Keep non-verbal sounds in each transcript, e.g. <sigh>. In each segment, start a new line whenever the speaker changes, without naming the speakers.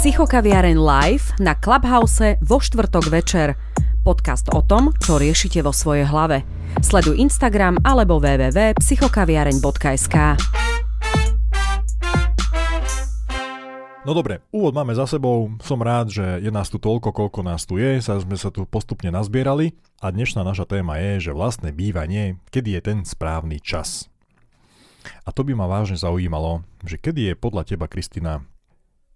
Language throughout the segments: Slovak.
Psychokaviareň live na Clubhouse vo štvrtok večer. Podcast o tom, čo riešite vo svojej hlave. Sleduj Instagram alebo www.psychokaviareň.sk
No dobre, úvod máme za sebou, som rád, že je nás tu toľko, koľko nás tu je, sa sme sa tu postupne nazbierali a dnešná naša téma je, že vlastné bývanie, kedy je ten správny čas. A to by ma vážne zaujímalo, že kedy je podľa teba, Kristina,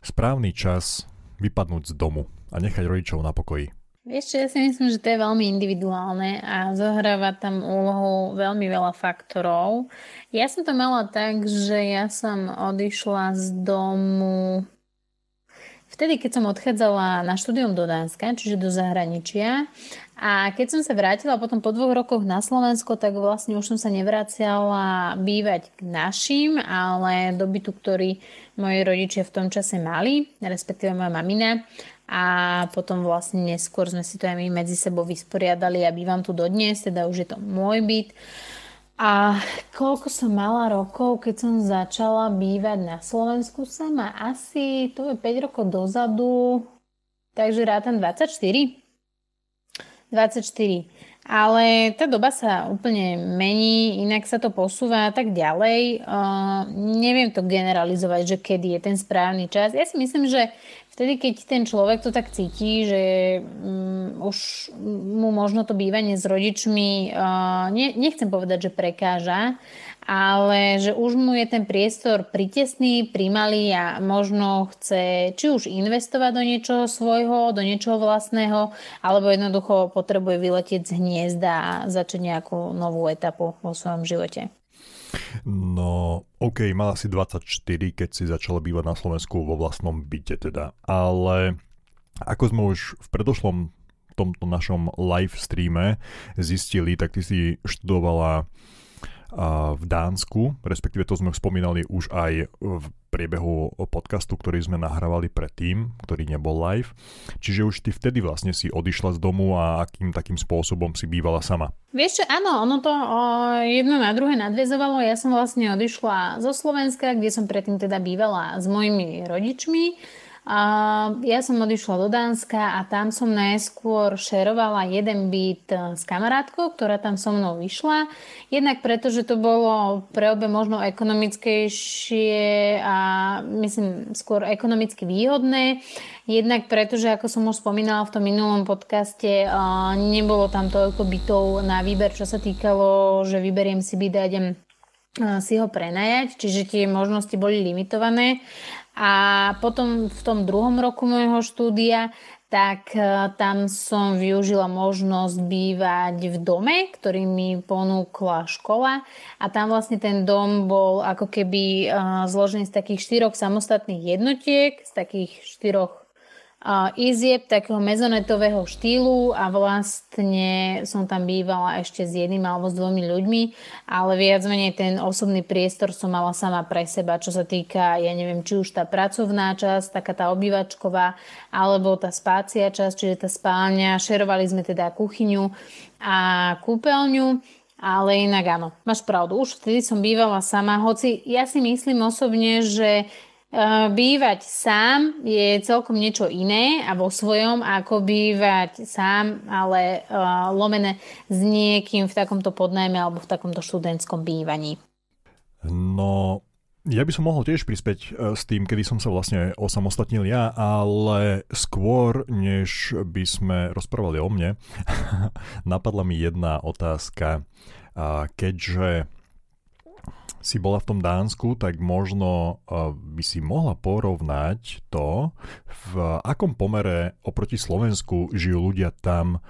správny čas vypadnúť z domu a nechať rodičov na pokoji?
Vieš čo, ja si myslím, že to je veľmi individuálne a zohráva tam úlohu veľmi veľa faktorov. Ja som to mala tak, že ja som odišla z domu vtedy, keď som odchádzala na štúdium do Dánska, čiže do zahraničia. A keď som sa vrátila potom po dvoch rokoch na Slovensko, tak vlastne už som sa nevraciala bývať k našim, ale do bytu, ktorý moji rodičia v tom čase mali, respektíve moja mamina. A potom vlastne neskôr sme si to aj my medzi sebou vysporiadali a bývam tu dodnes, teda už je to môj byt. A koľko som mala rokov, keď som začala bývať na Slovensku sama? Asi to je 5 rokov dozadu, takže rátam 24. 24. Ale tá doba sa úplne mení, inak sa to posúva a tak ďalej. Uh, neviem to generalizovať, že kedy je ten správny čas. Ja si myslím, že vtedy, keď ten človek to tak cíti, že um, už mu možno to bývanie s rodičmi, uh, ne, nechcem povedať, že prekáža, ale že už mu je ten priestor pritesný, primalý a možno chce či už investovať do niečoho svojho, do niečoho vlastného, alebo jednoducho potrebuje vyletieť z hniezda a začať nejakú novú etapu vo svojom živote.
No, OK, mala si 24, keď si začala bývať na Slovensku vo vlastnom byte teda, ale ako sme už v predošlom tomto našom live streame zistili, tak ty si študovala v Dánsku, respektíve to sme spomínali už aj v priebehu podcastu, ktorý sme nahrávali predtým, ktorý nebol live. Čiže už ty vtedy vlastne si odišla z domu a akým takým spôsobom si bývala sama.
Vieš čo, áno, ono to o, jedno na druhé nadvezovalo. Ja som vlastne odišla zo Slovenska, kde som predtým teda bývala s mojimi rodičmi ja som odišla do Dánska a tam som najskôr šerovala jeden byt e, s kamarátkou, ktorá tam so mnou vyšla. Jednak preto, že to bolo pre obe možno ekonomickejšie a myslím skôr ekonomicky výhodné. Jednak preto, že ako som už spomínala v tom minulom podcaste, e, nebolo tam toľko bytov na výber, čo sa týkalo, že vyberiem si byt a idem e, si ho prenajať, čiže tie možnosti boli limitované a potom v tom druhom roku môjho štúdia, tak e, tam som využila možnosť bývať v dome, ktorý mi ponúkla škola. A tam vlastne ten dom bol ako keby e, zložený z takých štyroch samostatných jednotiek, z takých štyroch izieb takého mezonetového štýlu a vlastne som tam bývala ešte s jedným alebo s dvomi ľuďmi, ale viac menej ten osobný priestor som mala sama pre seba, čo sa týka, ja neviem, či už tá pracovná časť, taká tá obývačková, alebo tá spácia časť, čiže tá spálňa. Šerovali sme teda kuchyňu a kúpeľňu. Ale inak áno, máš pravdu, už vtedy som bývala sama, hoci ja si myslím osobne, že bývať sám je celkom niečo iné a vo svojom, ako bývať sám, ale uh, lomené s niekým v takomto podnajme alebo v takomto študentskom bývaní.
No, ja by som mohol tiež prispäť eh, s tým, kedy som sa vlastne osamostatnil ja, ale skôr, než by sme rozprávali o mne, <laughs> napadla mi jedna otázka. Keďže si bola v tom Dánsku, tak možno uh, by si mohla porovnať to, v akom pomere oproti Slovensku žijú ľudia tam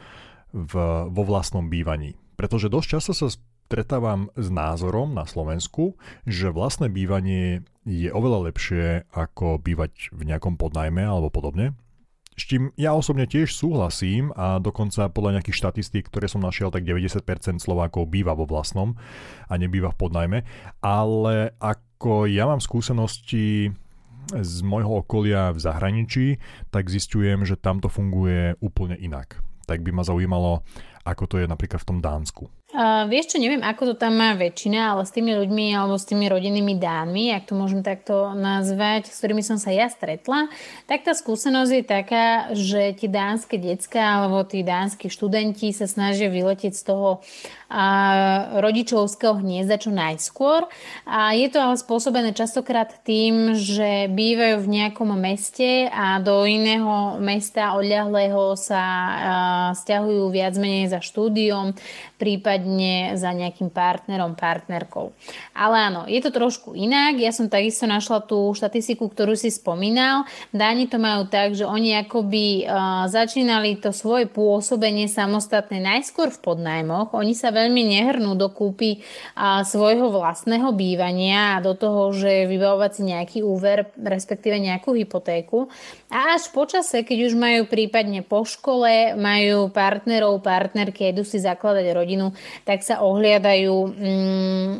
v, vo vlastnom bývaní. Pretože dosť často sa stretávam s názorom na Slovensku, že vlastné bývanie je oveľa lepšie ako bývať v nejakom podnajme alebo podobne. S čím ja osobne tiež súhlasím a dokonca podľa nejakých štatistík, ktoré som našiel, tak 90% Slovákov býva vo vlastnom a nebýva v podnajme. Ale ako ja mám skúsenosti z môjho okolia v zahraničí, tak zistujem, že tam to funguje úplne inak. Tak by ma zaujímalo, ako to je napríklad v tom Dánsku.
Uh, vieš čo, neviem, ako to tam má väčšina, ale s tými ľuďmi alebo s tými rodinnými dánmi, ak to môžem takto nazvať, s ktorými som sa ja stretla, tak tá skúsenosť je taká, že tie dánske decka alebo tí dánsky študenti sa snažia vyletieť z toho a rodičovského hniezda čo najskôr. A je to ale spôsobené častokrát tým, že bývajú v nejakom meste a do iného mesta odľahlého sa stiahujú viac menej za štúdiom, prípadne za nejakým partnerom, partnerkou. Ale áno, je to trošku inak. Ja som takisto našla tú štatistiku, ktorú si spomínal. Dáni to majú tak, že oni akoby uh, začínali to svoje pôsobenie samostatné najskôr v podnajmoch. Oni sa veľmi nehrnú do kúpy a, svojho vlastného bývania a do toho, že vybavovať si nejaký úver, respektíve nejakú hypotéku. A až počase, keď už majú prípadne po škole, majú partnerov, partnerky, idú si zakladať rodinu, tak sa ohliadajú mm,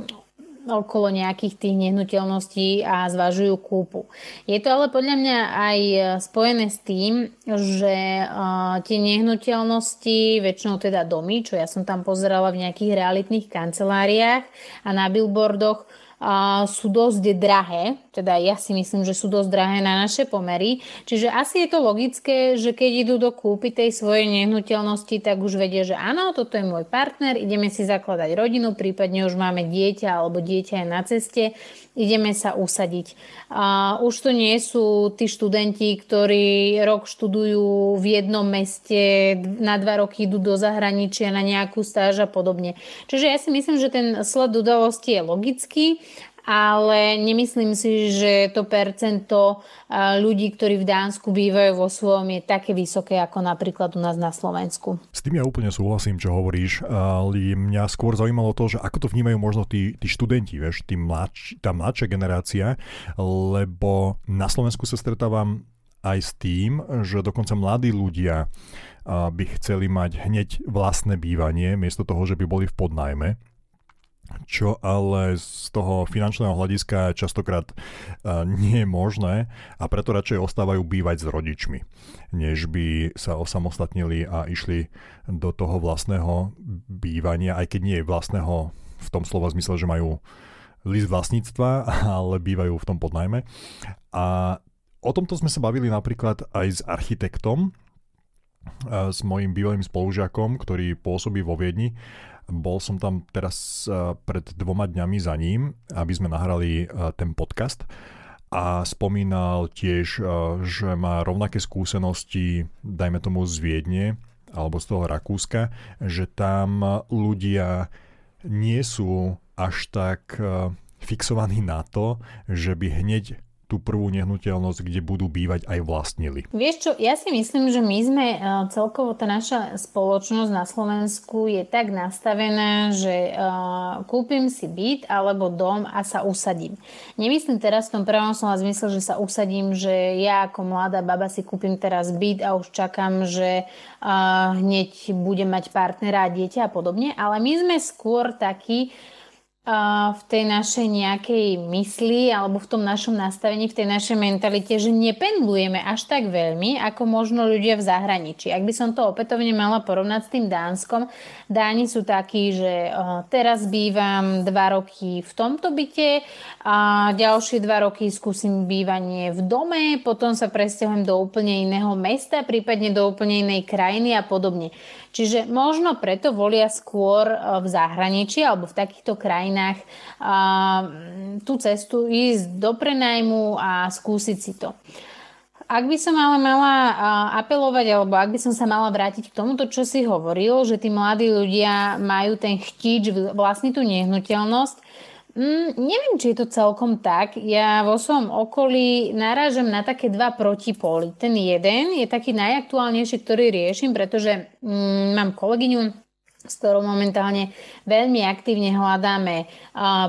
okolo nejakých tých nehnuteľností a zvažujú kúpu. Je to ale podľa mňa aj spojené s tým, že uh, tie nehnuteľnosti, väčšinou teda domy, čo ja som tam pozerala v nejakých realitných kanceláriách a na billboardoch, a sú dosť drahé, teda ja si myslím, že sú dosť drahé na naše pomery. Čiže asi je to logické, že keď idú do kúpy tej svojej nehnuteľnosti, tak už vedia, že áno, toto je môj partner, ideme si zakladať rodinu, prípadne už máme dieťa alebo dieťa je na ceste, ideme sa usadiť. A už to nie sú tí študenti, ktorí rok študujú v jednom meste, na dva roky idú do zahraničia na nejakú stáž a podobne. Čiže ja si myslím, že ten sled udalosti je logický ale nemyslím si, že to percento ľudí, ktorí v Dánsku bývajú vo svojom, je také vysoké ako napríklad u nás na Slovensku.
S tým ja úplne súhlasím, čo hovoríš, ale mňa skôr zaujímalo to, že ako to vnímajú možno tí, tí študenti, vieš, tí mladš, tá mladšia generácia, lebo na Slovensku sa stretávam aj s tým, že dokonca mladí ľudia by chceli mať hneď vlastné bývanie, miesto toho, že by boli v podnajme čo ale z toho finančného hľadiska častokrát nie je možné a preto radšej ostávajú bývať s rodičmi, než by sa osamostatnili a išli do toho vlastného bývania, aj keď nie je vlastného v tom slova zmysle, že majú list vlastníctva, <laughs> ale bývajú v tom podnajme. A o tomto sme sa bavili napríklad aj s architektom, s mojim bývalým spolužiakom, ktorý pôsobí vo Viedni bol som tam teraz eh, pred dvoma dňami za ním, aby sme nahrali eh, ten podcast. A spomínal tiež, eh, že má rovnaké skúsenosti, dajme tomu z Viedne alebo z toho Rakúska, že tam ľudia nie sú až tak fixovaní na to, že by hneď tú prvú nehnuteľnosť, kde budú bývať aj vlastnili.
Vieš čo, ja si myslím, že my sme e, celkovo, tá naša spoločnosť na Slovensku je tak nastavená, že uh, kúpim si byt alebo dom a sa usadím. Nemyslím teraz v tom prvom slova zmysle, že sa usadím, že ja ako mladá baba si kúpim teraz byt a už čakám, že uh, hneď budem mať partnera a dieťa a podobne, ale my sme skôr takí, v tej našej nejakej mysli alebo v tom našom nastavení, v tej našej mentalite, že nependlujeme až tak veľmi, ako možno ľudia v zahraničí. Ak by som to opätovne mala porovnať s tým Dánskom, Dáni sú takí, že teraz bývam dva roky v tomto byte a ďalšie dva roky skúsim bývanie v dome, potom sa presťahujem do úplne iného mesta, prípadne do úplne inej krajiny a podobne. Čiže možno preto volia skôr e, v zahraničí alebo v takýchto krajinách tú cestu ísť do prenajmu a skúsiť si to. Ak by som ale mala apelovať, alebo ak by som sa mala vrátiť k tomuto, čo si hovoril, že tí mladí ľudia majú ten chtíč vlastniť tú nehnuteľnosť, Mm, neviem, či je to celkom tak. Ja vo svojom okolí narážam na také dva protipóly. Ten jeden je taký najaktuálnejší, ktorý riešim, pretože mm, mám kolegyňu, s ktorou momentálne veľmi aktívne hľadáme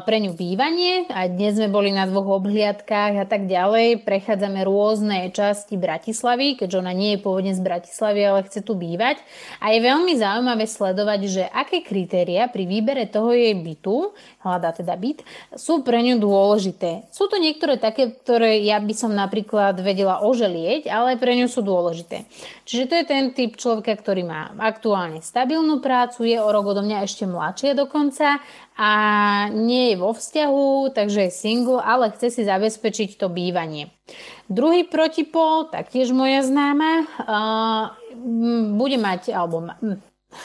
pre ňu bývanie. Aj dnes sme boli na dvoch obhliadkách a tak ďalej. Prechádzame rôzne časti Bratislavy, keďže ona nie je pôvodne z Bratislavy, ale chce tu bývať. A je veľmi zaujímavé sledovať, že aké kritéria pri výbere toho jej bytu, hľadá teda byt, sú pre ňu dôležité. Sú to niektoré také, ktoré ja by som napríklad vedela oželieť, ale pre ňu sú dôležité. Čiže to je ten typ človeka, ktorý má aktuálne stabilnú prácu, je o rok odo mňa ešte mladšia dokonca a nie je vo vzťahu, takže je single, ale chce si zabezpečiť to bývanie. Druhý protipol, taktiež moja známa, bude mať, alebo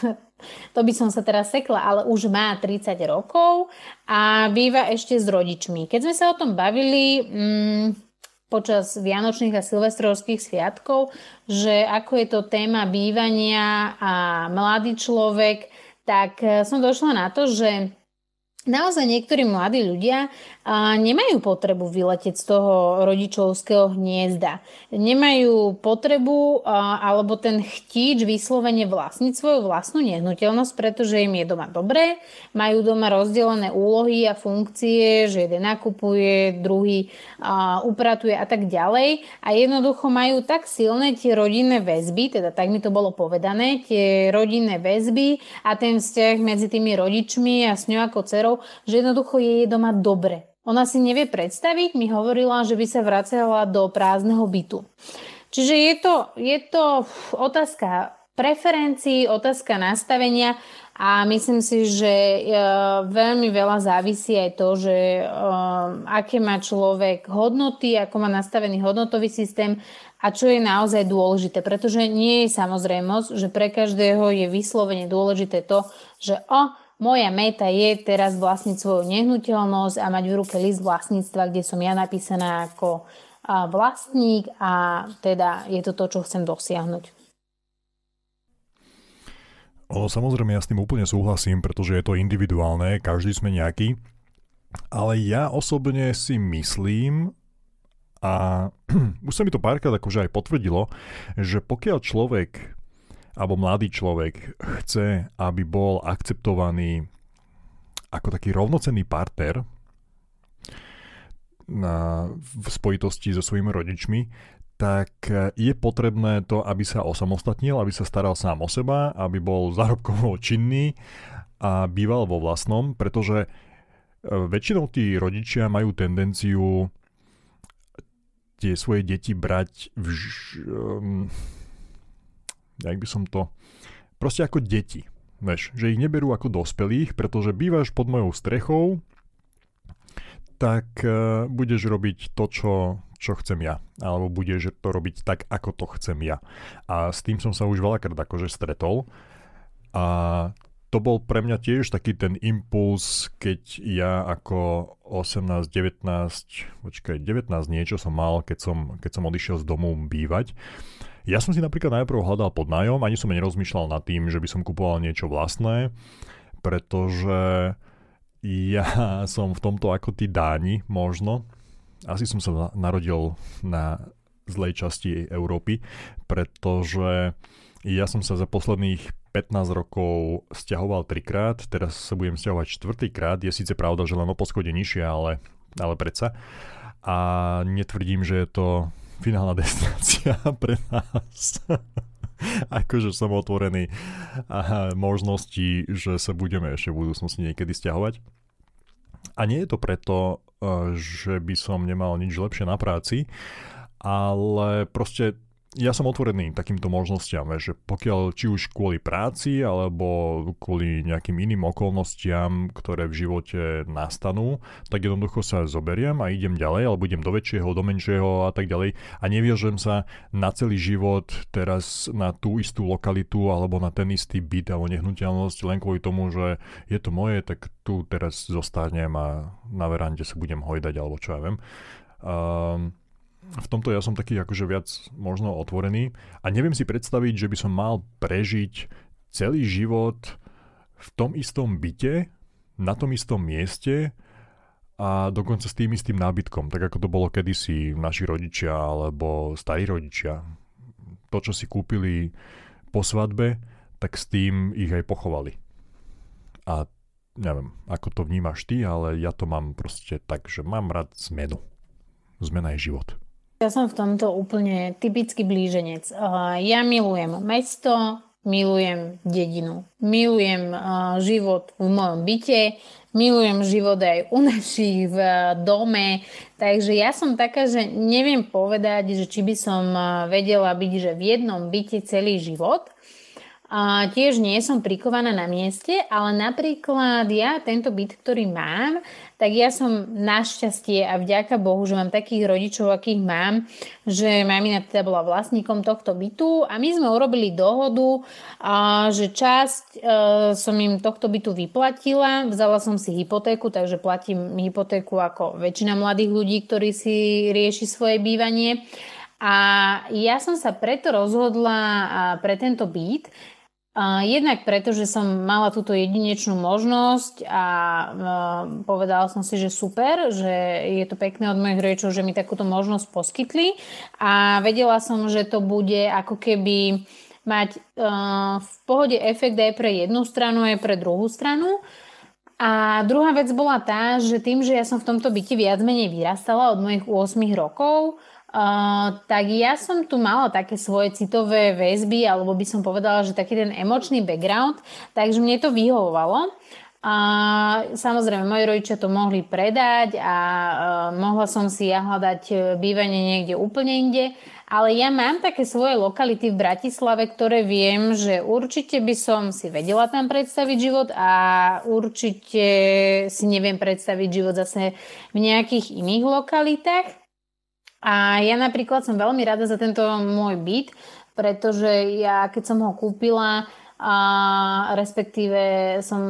<laughs> to by som sa teraz sekla, ale už má 30 rokov a býva ešte s rodičmi. Keď sme sa o tom bavili, mm, počas Vianočných a Silvestrovských sviatkov, že ako je to téma bývania a mladý človek, tak eh, som došla na to, že Naozaj niektorí mladí ľudia nemajú potrebu vyletieť z toho rodičovského hniezda. Nemajú potrebu alebo ten chtíč vyslovene vlastniť svoju vlastnú nehnuteľnosť, pretože im je doma dobré, majú doma rozdelené úlohy a funkcie, že jeden nakupuje, druhý upratuje a tak ďalej. A jednoducho majú tak silné tie rodinné väzby, teda tak mi to bolo povedané, tie rodinné väzby a ten vzťah medzi tými rodičmi a s ňou ako dcerou rodičov, že jednoducho je jej doma dobre. Ona si nevie predstaviť, mi hovorila, že by sa vracala do prázdneho bytu. Čiže je to, je to otázka preferencií, otázka nastavenia a myslím si, že e, veľmi veľa závisí aj to, že e, aké má človek hodnoty, ako má nastavený hodnotový systém a čo je naozaj dôležité, pretože nie je samozrejmosť, že pre každého je vyslovene dôležité to, že o, moja meta je teraz vlastniť svoju nehnuteľnosť a mať v ruke list vlastníctva, kde som ja napísaná ako vlastník a teda je to to, čo chcem dosiahnuť.
O, samozrejme, ja s tým úplne súhlasím, pretože je to individuálne, každý sme nejaký. Ale ja osobne si myslím, a <clears throat> už sa mi to párkrát akože aj potvrdilo, že pokiaľ človek alebo mladý človek chce, aby bol akceptovaný ako taký rovnocenný partner na, v spojitosti so svojimi rodičmi, tak je potrebné to, aby sa osamostatnil, aby sa staral sám o seba, aby bol zárobkovo činný a býval vo vlastnom, pretože e, väčšinou tí rodičia majú tendenciu tie svoje deti brať v, um, jak by som to, proste ako deti. Veš, že ich neberú ako dospelých, pretože bývaš pod mojou strechou, tak uh, budeš robiť to, čo, čo chcem ja. Alebo budeš to robiť tak, ako to chcem ja. A s tým som sa už veľakrát akože stretol. A to bol pre mňa tiež taký ten impuls, keď ja ako 18, 19, počkaj, 19 niečo som mal, keď som, keď som odišiel z domu bývať. Ja som si napríklad najprv hľadal pod nájom, ani som nerozmýšľal nad tým, že by som kupoval niečo vlastné, pretože ja <laughs> som v tomto ako tí dáni možno. Asi som sa narodil na zlej časti Európy, pretože ja som sa za posledných 15 rokov stiahoval trikrát, teraz sa budem stiahovať štvrtýkrát. Je síce pravda, že len o poschode nižšie, ale, ale predsa. A netvrdím, že je to finálna destinácia <laughs> pre nás. akože som otvorený možnosti, že sa budeme ešte v budúcnosti niekedy stiahovať. A nie je to preto, eh, že by som nemal nič lepšie na práci, ale proste ja som otvorený takýmto možnostiam, že pokiaľ či už kvôli práci alebo kvôli nejakým iným okolnostiam, ktoré v živote nastanú, tak jednoducho sa zoberiem a idem ďalej, alebo idem do väčšieho, do menšieho a tak ďalej a neviažem sa na celý život teraz na tú istú lokalitu alebo na ten istý byt alebo nehnuteľnosť len kvôli tomu, že je to moje, tak tu teraz zostanem a na verande sa budem hojdať alebo čo ja viem. Um, v tomto ja som taký akože viac možno otvorený a neviem si predstaviť, že by som mal prežiť celý život v tom istom byte, na tom istom mieste a dokonca s tým istým nábytkom, tak ako to bolo kedysi naši rodičia alebo starí rodičia. To, čo si kúpili po svadbe, tak s tým ich aj pochovali. A neviem, ako to vnímaš ty, ale ja to mám proste tak, že mám rád zmenu. Zmena je život.
Ja som v tomto úplne typický blíženec. Ja milujem mesto, milujem dedinu, milujem život v mojom byte, milujem život aj u našich v dome, takže ja som taká, že neviem povedať, že či by som vedela byť že v jednom byte celý život, A tiež nie som prikovaná na mieste, ale napríklad ja tento byt, ktorý mám, tak ja som našťastie a vďaka Bohu, že mám takých rodičov, akých mám, že mamina teda bola vlastníkom tohto bytu a my sme urobili dohodu, že časť e, som im tohto bytu vyplatila, vzala som si hypotéku, takže platím hypotéku ako väčšina mladých ľudí, ktorí si rieši svoje bývanie. A ja som sa preto rozhodla pre tento byt, Jednak preto, že som mala túto jedinečnú možnosť a povedala som si, že super, že je to pekné od mojich rodičov, že mi takúto možnosť poskytli a vedela som, že to bude ako keby mať v pohode efekt aj pre jednu stranu, aj pre druhú stranu. A druhá vec bola tá, že tým, že ja som v tomto byti viac menej vyrastala od mojich 8 rokov, Uh, tak ja som tu mala také svoje citové väzby, alebo by som povedala, že taký ten emočný background, takže mne to vyhovovalo. A samozrejme, moji rodičia to mohli predať a uh, mohla som si ja hľadať e, bývanie niekde úplne inde, ale ja mám také svoje lokality v Bratislave, ktoré viem, že určite by som si vedela tam predstaviť život a určite si neviem predstaviť život zase v nejakých iných lokalitách. A ja napríklad som veľmi rada za tento môj byt, pretože ja keď som ho kúpila, a respektíve som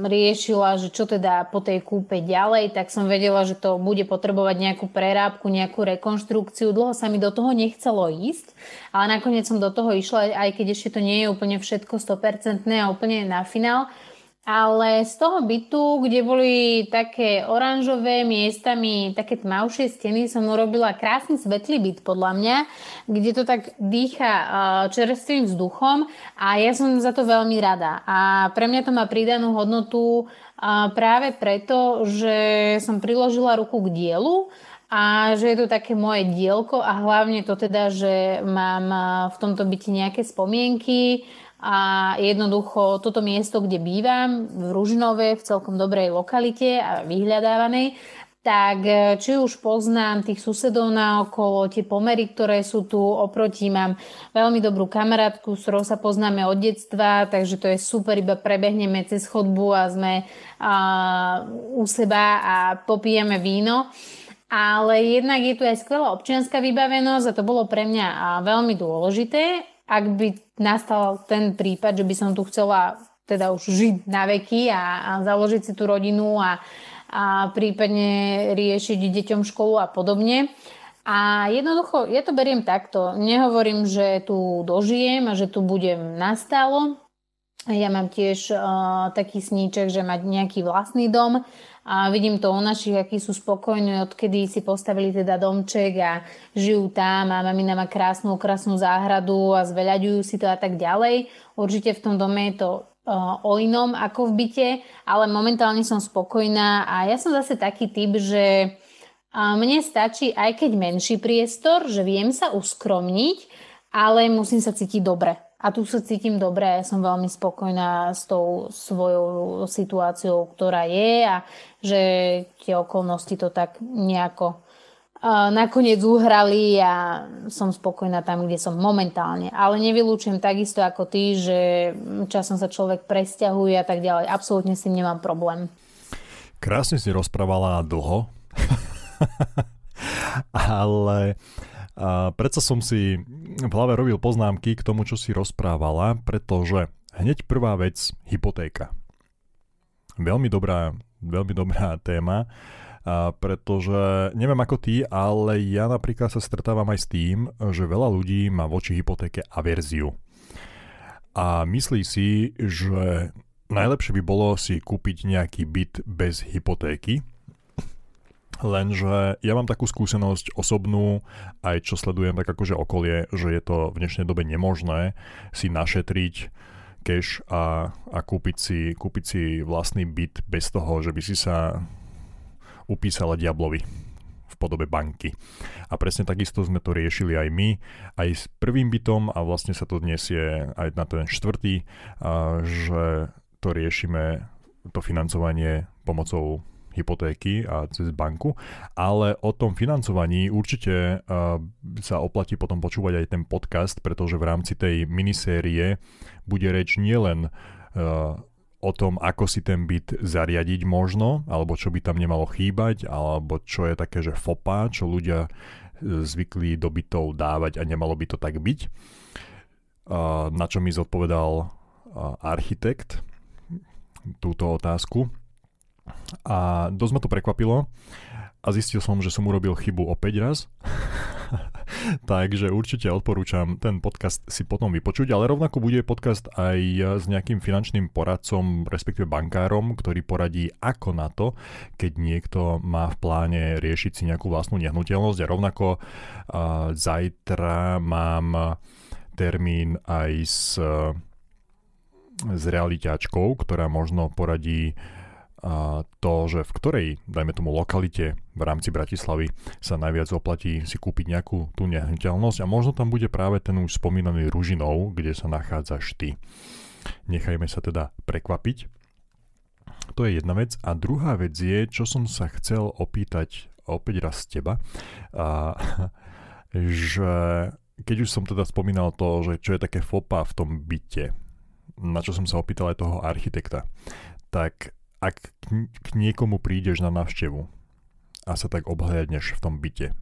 riešila, že čo teda po tej kúpe ďalej, tak som vedela, že to bude potrebovať nejakú prerábku, nejakú rekonštrukciu. Dlho sa mi do toho nechcelo ísť, ale nakoniec som do toho išla, aj keď ešte to nie je úplne všetko 100% a úplne na finál. Ale z toho bytu, kde boli také oranžové miestami, také tmavšie steny, som urobila krásny svetlý byt podľa mňa, kde to tak dýcha čerstvým vzduchom a ja som za to veľmi rada. A pre mňa to má pridanú hodnotu práve preto, že som priložila ruku k dielu a že je to také moje dielko a hlavne to teda, že mám v tomto byti nejaké spomienky, a jednoducho toto miesto, kde bývam, v Ružinove, v celkom dobrej lokalite a vyhľadávanej, tak e, či už poznám tých susedov na okolo, tie pomery, ktoré sú tu oproti, mám veľmi dobrú kamarátku, s ktorou sa poznáme od detstva, takže to je super, iba prebehneme cez chodbu a sme a, u seba a popijeme víno. Ale jednak je tu aj skvelá občianská vybavenosť a to bolo pre mňa veľmi dôležité ak by nastal ten prípad, že by som tu chcela teda už žiť na veky a, a založiť si tú rodinu a, a prípadne riešiť deťom školu a podobne. A jednoducho, ja to beriem takto. Nehovorím, že tu dožijem a že tu budem nastálo. Ja mám tiež uh, taký sníček, že mať nejaký vlastný dom, a vidím to u našich, akí sú spokojní, odkedy si postavili teda domček a žijú tam a mamina má krásnu, krásnu záhradu a zveľaďujú si to a tak ďalej. Určite v tom dome je to uh, o inom ako v byte, ale momentálne som spokojná a ja som zase taký typ, že mne stačí aj keď menší priestor, že viem sa uskromniť, ale musím sa cítiť dobre a tu sa cítim dobre, ja som veľmi spokojná s tou svojou situáciou, ktorá je a že tie okolnosti to tak nejako uh, nakoniec uhrali a som spokojná tam, kde som momentálne. Ale nevylúčujem takisto ako ty, že časom sa človek presťahuje a tak ďalej. Absolútne s tým nemám problém.
Krásne si rozprávala dlho, <laughs> ale a predsa som si v hlave robil poznámky k tomu, čo si rozprávala, pretože hneď prvá vec, hypotéka. Veľmi dobrá, veľmi dobrá téma, pretože neviem ako ty, ale ja napríklad sa stretávam aj s tým, že veľa ľudí má voči hypotéke averziu. A myslí si, že najlepšie by bolo si kúpiť nejaký byt bez hypotéky, Lenže ja mám takú skúsenosť osobnú, aj čo sledujem tak akože okolie, že je to v dnešnej dobe nemožné si našetriť cash a, a kúpiť, si, kúpiť si vlastný byt bez toho, že by si sa upísala diablovi v podobe banky. A presne takisto sme to riešili aj my, aj s prvým bytom a vlastne sa to dnes je aj na ten štvrtý, že to riešime, to financovanie pomocou hypotéky a cez banku, ale o tom financovaní určite sa oplatí potom počúvať aj ten podcast, pretože v rámci tej minisérie bude reč nielen o tom, ako si ten byt zariadiť možno, alebo čo by tam nemalo chýbať, alebo čo je také, že fopa, čo ľudia e, zvykli do bytov dávať a nemalo by to tak byť. Na čo mi zodpovedal architekt túto otázku. A dosť ma to prekvapilo a zistil som, že som urobil chybu opäť raz. <laughs> Takže určite odporúčam ten podcast si potom vypočuť, ale rovnako bude podcast aj s nejakým finančným poradcom, respektíve bankárom, ktorý poradí ako na to, keď niekto má v pláne riešiť si nejakú vlastnú nehnuteľnosť. A rovnako uh, zajtra mám termín aj s, s realiťačkou, ktorá možno poradí a to, že v ktorej, dajme tomu, lokalite v rámci Bratislavy sa najviac oplatí si kúpiť nejakú tú nehnuteľnosť a možno tam bude práve ten už spomínaný Ružinov, kde sa nachádzaš ty. Nechajme sa teda prekvapiť. To je jedna vec. A druhá vec je, čo som sa chcel opýtať opäť raz z teba, a, <laughs> že keď už som teda spomínal to, že čo je také fopa v tom byte, na čo som sa opýtal aj toho architekta, tak ak k niekomu prídeš na návštevu a sa tak obhľadneš v tom byte,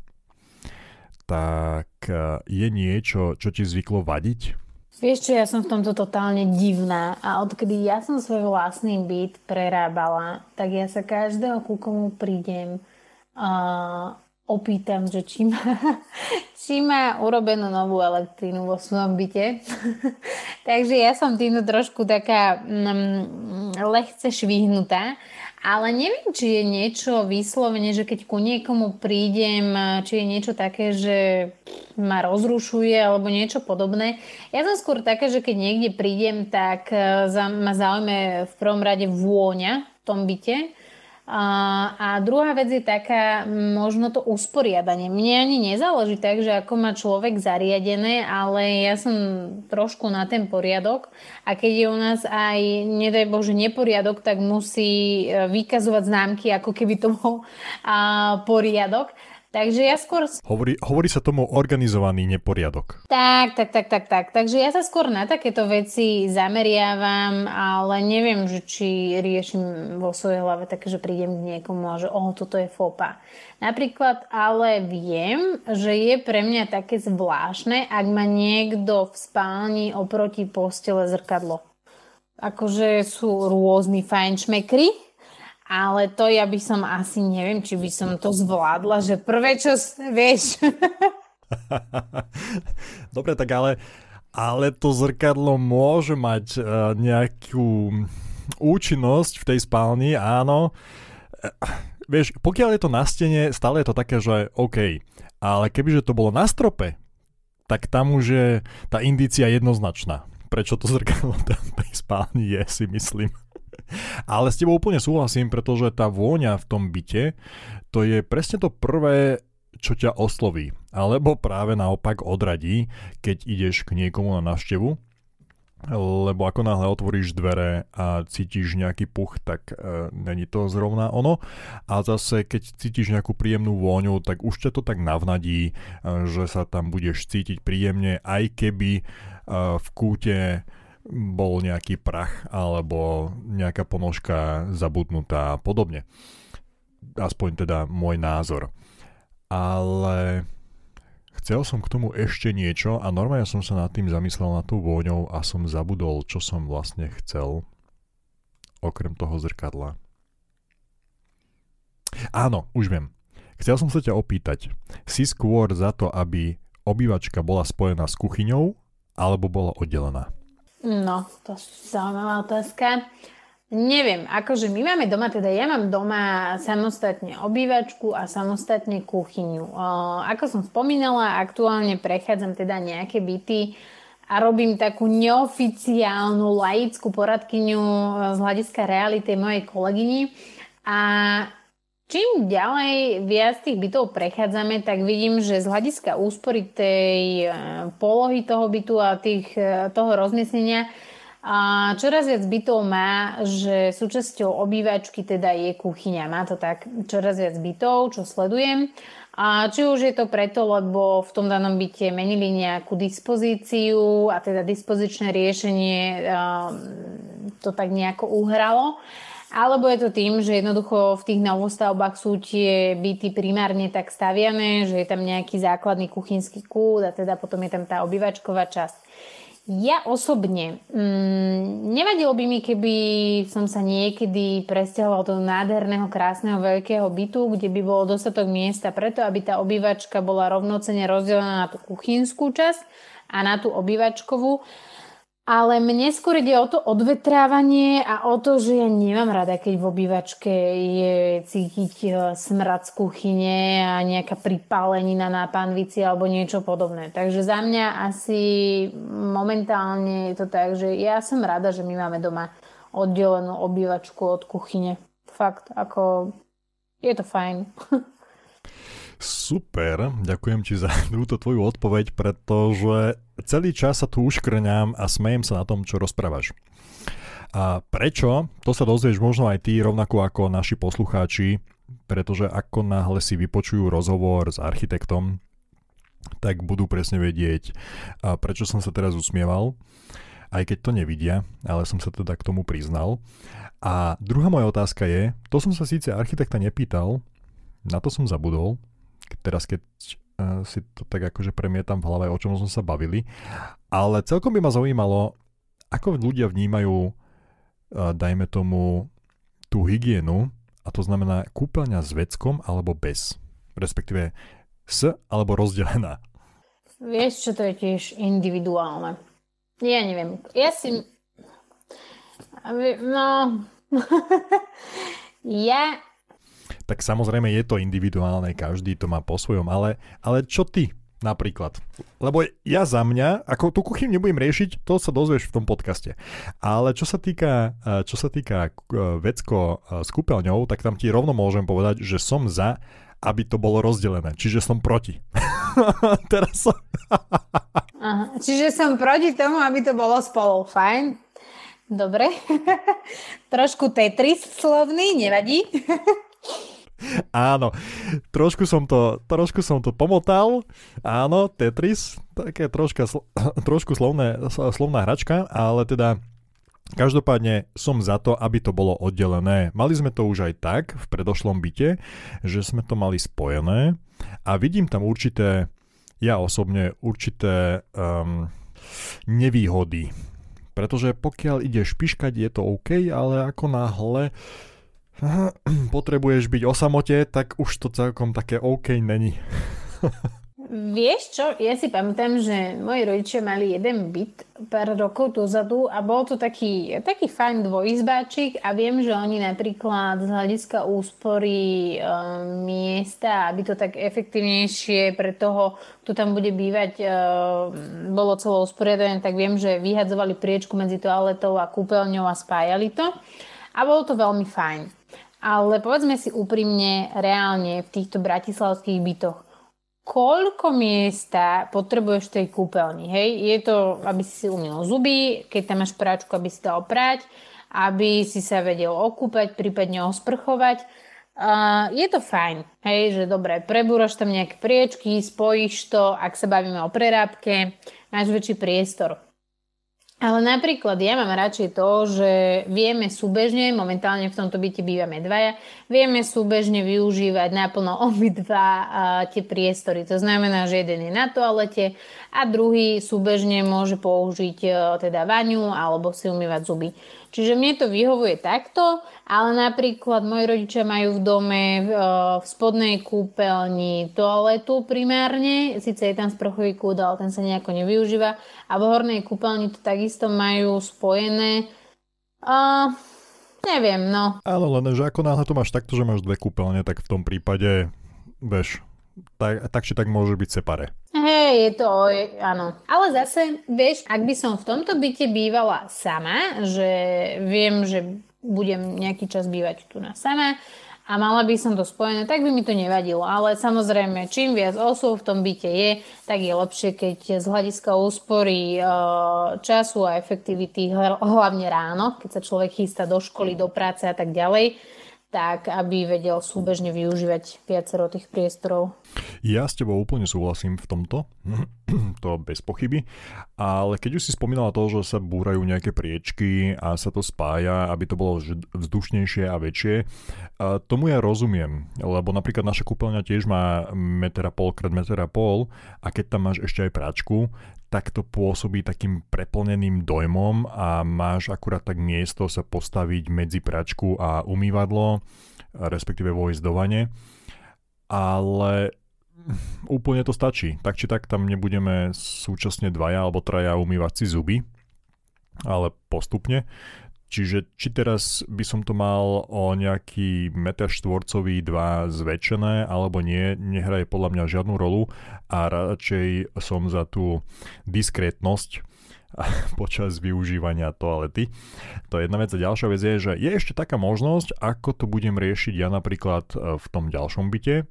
tak e, je niečo, čo ti zvyklo vadiť?
Vieš čo, ja som v tomto totálne divná a odkedy ja som svoj vlastný byt prerábala, tak ja sa každého, ku komu prídem, uh, opýtam, že či má, <laughs> či má urobenú novú elektrínu vo svojom byte. <laughs> Takže ja som týmto trošku taká mm, lehce švihnutá, ale neviem, či je niečo vyslovene, že keď ku niekomu prídem, či je niečo také, že ma rozrušuje alebo niečo podobné. Ja som skôr také, že keď niekde prídem, tak eh, ma zaujme v prvom rade vôňa v tom byte a, druhá vec je taká, možno to usporiadanie. Mne ani nezáleží tak, že ako má človek zariadené, ale ja som trošku na ten poriadok a keď je u nás aj, nedaj Bože, neporiadok, tak musí e, vykazovať známky, ako keby to bol poriadok. Takže ja skôr...
Hovorí, hovorí sa tomu organizovaný neporiadok.
Tak, tak, tak, tak, tak. Takže ja sa skôr na takéto veci zameriavam, ale neviem, že či riešim vo svojej hlave také, že prídem k niekomu a že oh, toto je fopa. Napríklad ale viem, že je pre mňa také zvláštne, ak má niekto v spálni oproti postele zrkadlo. Akože sú rôzni fajnšmekry, ale to ja by som asi, neviem, či by som to zvládla, že prvé, čo vieš. <laughs>
Dobre, tak ale, ale to zrkadlo môže mať uh, nejakú účinnosť v tej spálni, áno. Uh, vieš, pokiaľ je to na stene, stále je to také, že OK, ale kebyže to bolo na strope, tak tam už je tá indícia jednoznačná. Prečo to zrkadlo tam v tej spálni je, si myslím. <laughs> Ale s tebou úplne súhlasím, pretože tá vôňa v tom byte, to je presne to prvé, čo ťa osloví. Alebo práve naopak odradí, keď ideš k niekomu na návštevu, lebo ako náhle otvoríš dvere a cítiš nejaký puch, tak e, není to zrovna ono. A zase, keď cítiš nejakú príjemnú vôňu, tak už ťa to tak navnadí, e, že sa tam budeš cítiť príjemne, aj keby e, v kúte bol nejaký prach alebo nejaká ponožka zabudnutá a podobne. Aspoň teda môj názor. Ale chcel som k tomu ešte niečo a normálne som sa nad tým zamyslel na tú vôňou a som zabudol, čo som vlastne chcel okrem toho zrkadla. Áno, už viem. Chcel som sa ťa opýtať, si skôr za to, aby obývačka bola spojená s kuchyňou alebo bola oddelená?
No, to je zaujímavá otázka. Neviem, akože my máme doma, teda ja mám doma samostatne obývačku a samostatne kuchyňu. Ako som spomínala, aktuálne prechádzam teda nejaké byty a robím takú neoficiálnu laickú poradkyňu z hľadiska reality mojej kolegyni. A Čím ďalej viac tých bytov prechádzame, tak vidím, že z hľadiska úspory tej e, polohy toho bytu a tých, e, toho rozmiestnenia A čoraz viac bytov má, že súčasťou obývačky teda je kuchyňa. Má to tak čoraz viac bytov, čo sledujem. A či už je to preto, lebo v tom danom byte menili nejakú dispozíciu a teda dispozičné riešenie to tak nejako uhralo. Alebo je to tým, že jednoducho v tých novostavbách sú tie byty primárne tak staviané, že je tam nejaký základný kuchynský kút a teda potom je tam tá obývačková časť. Ja osobne, mm, nevadilo by mi, keby som sa niekedy presťahoval do nádherného, krásneho, veľkého bytu, kde by bolo dostatok miesta preto, aby tá obývačka bola rovnocene rozdelená na tú kuchynskú časť a na tú obývačkovú. Ale mne skôr ide o to odvetrávanie a o to, že ja nemám rada, keď v obývačke je cítiť e, smrad z kuchyne a nejaká pripálenina na pánvici alebo niečo podobné. Takže za mňa asi momentálne je to tak, že ja som rada, že my máme doma oddelenú obývačku od kuchyne. Fakt, ako je to fajn. <laughs>
Super, ďakujem ti za <laughs> túto tvoju odpoveď, pretože celý čas sa tu uškrňam a smejem sa na tom, čo rozprávaš. A prečo? To sa dozvieš možno aj ty, rovnako ako naši poslucháči, pretože ako náhle si vypočujú rozhovor s architektom, tak budú presne vedieť, prečo som sa teraz usmieval, aj keď to nevidia, ale som sa teda k tomu priznal. A druhá moja otázka je, to som sa síce architekta nepýtal, na to som zabudol, teraz keď uh, si to tak akože premietam v hlave, o čom sme sa bavili. Ale celkom by ma zaujímalo, ako ľudia vnímajú, uh, dajme tomu, tú hygienu, a to znamená kúpeľňa s veckom alebo bez. Respektíve s alebo rozdelená.
Vieš, čo to je tiež individuálne. Ja neviem. Ja si... No... <laughs> ja
tak samozrejme je to individuálne, každý to má po svojom, ale, ale čo ty napríklad? Lebo ja za mňa, ako tú kuchyňu nebudem riešiť, to sa dozvieš v tom podcaste. Ale čo sa týka, čo sa týka e, vecko e, s kúpeľňou, tak tam ti rovno môžem povedať, že som za, aby to bolo rozdelené. Čiže som proti. <laughs> Teraz som...
Aha, čiže som proti tomu, aby to bolo spolu. Fajn. Dobre. <laughs> Trošku Tetris slovný, nevadí. <laughs>
Áno, trošku som to, trošku som to pomotal. Áno, Tetris, také troška, <clears throat> trošku slovné, slovná hračka, ale teda Každopádne som za to, aby to bolo oddelené. Mali sme to už aj tak v predošlom byte, že sme to mali spojené a vidím tam určité, ja osobne určité um, nevýhody. Pretože pokiaľ ide špiškať, je to OK, ale ako náhle <clears throat> potrebuješ byť o samote, tak už to celkom také OK není.
Vieš čo, ja si pamätám, že moji rodičia mali jeden byt pár rokov dozadu a bol to taký, taký fajn dvojizbáčik a viem, že oni napríklad z hľadiska úspory e, miesta, aby to tak efektívnejšie pre toho, kto tam bude bývať, e, bolo celo usporiadané, tak viem, že vyhadzovali priečku medzi toaletou a kúpeľňou a spájali to. A bolo to veľmi fajn. Ale povedzme si úprimne, reálne v týchto bratislavských bytoch, koľko miesta potrebuješ tej kúpeľni, hej? Je to, aby si si umil zuby, keď tam máš práčku, aby si dal prať, aby si sa vedel okúpať, prípadne osprchovať. Uh, je to fajn, hej, že dobre, prebúraš tam nejaké priečky, spojíš to, ak sa bavíme o prerábke, máš väčší priestor. Ale napríklad ja mám radšej to, že vieme súbežne, momentálne v tomto byte bývame dvaja, vieme súbežne využívať naplno obidva tie priestory. To znamená, že jeden je na toalete a druhý súbežne môže použiť e, teda vaňu alebo si umývať zuby. Čiže mne to vyhovuje takto, ale napríklad moji rodičia majú v dome v, e, v spodnej kúpeľni toaletu primárne, síce je tam sprchový kúd, ale ten sa nejako nevyužíva a v hornej kúpeľni to takisto majú spojené. Uh, neviem, no.
Áno, len že ako náhle to máš takto, že máš dve kúpeľne, tak v tom prípade, vieš, tak, tak či tak môže byť separe.
Hej, je to, áno. Ale zase, vieš, ak by som v tomto byte bývala sama, že viem, že budem nejaký čas bývať tu na sama a mala by som to spojené, tak by mi to nevadilo. Ale samozrejme, čím viac osôb v tom byte je, tak je lepšie, keď z hľadiska úspory e, času a efektivity, hlavne ráno, keď sa človek chystá do školy, do práce a tak ďalej, tak aby vedel súbežne využívať viacero tých priestorov.
Ja s tebou úplne súhlasím v tomto, <clears throat> to bez pochyby, ale keď už si spomínala to, že sa búrajú nejaké priečky a sa to spája, aby to bolo vzdušnejšie a väčšie, tomu ja rozumiem, lebo napríklad naša kúpeľňa tiež má meter a pol a a keď tam máš ešte aj práčku, tak to pôsobí takým preplneným dojmom a máš akurát tak miesto sa postaviť medzi pračku a umývadlo, respektíve vojsť do vane. Ale úplne to stačí. Tak či tak tam nebudeme súčasne dvaja alebo traja umývať si zuby, ale postupne. Čiže či teraz by som to mal o nejaký meter štvorcový, dva zväčšené, alebo nie, nehraje podľa mňa žiadnu rolu a radšej som za tú diskrétnosť <laughs> počas využívania toalety. To je jedna vec. A ďalšia vec je, že je ešte taká možnosť, ako to budem riešiť ja napríklad e, v tom ďalšom byte,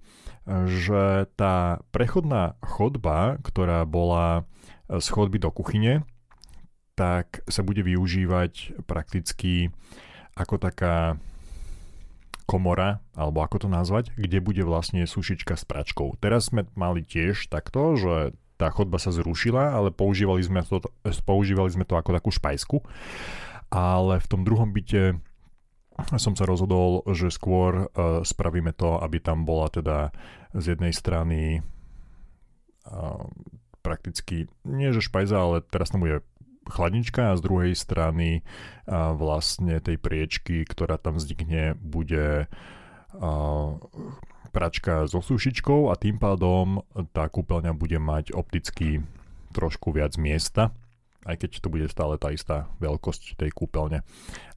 že tá prechodná chodba, ktorá bola z chodby do kuchyne, tak sa bude využívať prakticky ako taká komora, alebo ako to nazvať, kde bude vlastne sušička s pračkou. Teraz sme mali tiež takto, že tá chodba sa zrušila, ale používali sme to, používali sme to ako takú špajsku. Ale v tom druhom byte som sa rozhodol, že skôr uh, spravíme to, aby tam bola teda z jednej strany uh, prakticky, nie že špajza, ale teraz tam bude chladnička a z druhej strany a vlastne tej priečky, ktorá tam vznikne, bude a, pračka so sušičkou a tým pádom tá kúpeľňa bude mať opticky trošku viac miesta, aj keď to bude stále tá istá veľkosť tej kúpeľne.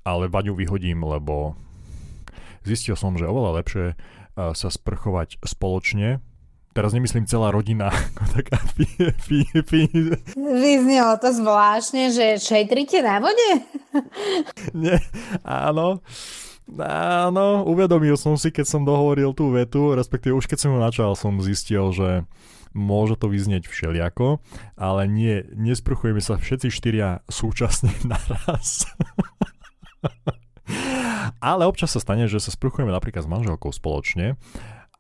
Ale vaňu vyhodím, lebo zistil som, že oveľa lepšie sa sprchovať spoločne Teraz nemyslím celá rodina, <laughs> ako taká fi, fi, fi.
Vyznelo to zvláštne, že šetrite na vode?
Nie, áno. Áno, uvedomil som si, keď som dohovoril tú vetu, respektíve už keď som ju načal, som zistil, že môže to vyznieť všeliako, ale nie, nesprchujeme sa všetci štyria súčasne <laughs> naraz. ale občas sa stane, že sa sprchujeme napríklad s manželkou spoločne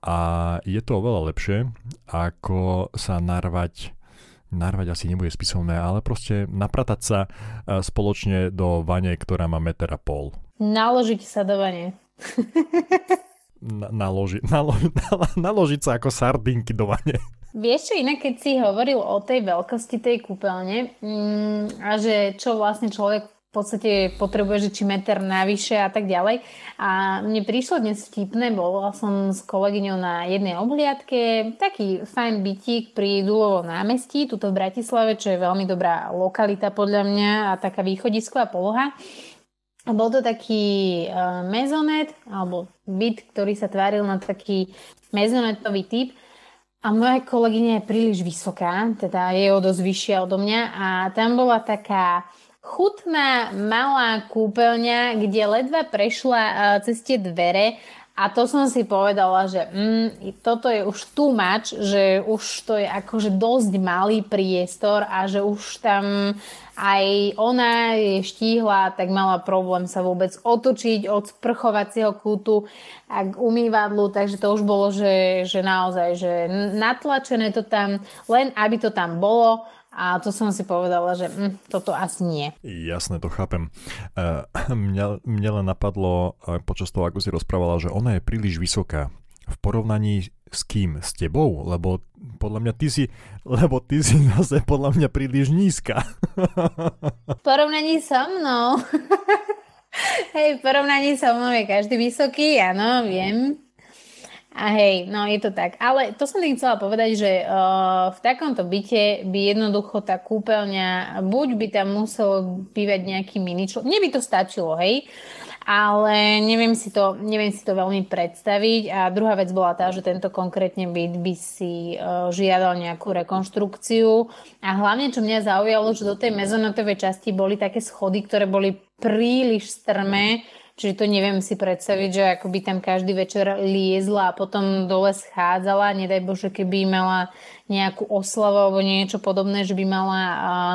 a je to oveľa lepšie, ako sa narvať narvať asi nebude spisovné, ale proste napratať sa e, spoločne do vane, ktorá má meter a pol.
Naložiť sa do vane. <laughs>
Na, naloži, nalo, <laughs> naložiť sa ako sardinky do vane.
Vieš čo inak, keď si hovoril o tej veľkosti tej kúpeľne mm, a že čo vlastne človek v podstate potrebuje, že či meter navyše a tak ďalej. A mne prišlo dnes vtipné, bola som s kolegyňou na jednej obhliadke, taký fajn bytík pri Dulovo námestí, tuto v Bratislave, čo je veľmi dobrá lokalita podľa mňa a taká východisková poloha. A bol to taký uh, mezonet, alebo byt, ktorý sa tváril na taký mezonetový typ. A moja kolegyňa je príliš vysoká, teda je o dosť vyššia odo mňa a tam bola taká chutná malá kúpeľňa, kde ledva prešla uh, cez tie dvere. A to som si povedala, že mm, toto je už too much, že už to je akože dosť malý priestor a že už tam aj ona je štíhla, tak mala problém sa vôbec otočiť od sprchovacieho kútu a k umývadlu, takže to už bolo, že, že naozaj, že natlačené to tam, len aby to tam bolo a to som si povedala, že hm, toto asi nie.
Jasné, to chápem. Uh, <clears throat> mňa, mňa len napadlo uh, počas toho, ako si rozprávala, že ona je príliš vysoká. V porovnaní s kým? S tebou? Lebo podľa mňa ty si, <laughs> lebo ty si zase podľa mňa príliš nízka.
v porovnaní so mnou. <laughs> Hej, v porovnaní so mnou je každý vysoký, áno, viem. A hej, no je to tak. Ale to som tým chcela povedať, že uh, v takomto byte by jednoducho tá kúpeľňa, buď by tam musel bývať nejaký mini člo... Mne by to stačilo, hej, ale neviem si, to, neviem si to veľmi predstaviť. A druhá vec bola tá, že tento konkrétne byt by si uh, žiadal nejakú rekonštrukciu. A hlavne, čo mňa zaujalo, že do tej mezonotovej časti boli také schody, ktoré boli príliš strmé, Čiže to neviem si predstaviť, že ako by tam každý večer liezla a potom dole schádzala. Nedaj Bože, keby mala nejakú oslavu alebo niečo podobné, že by mala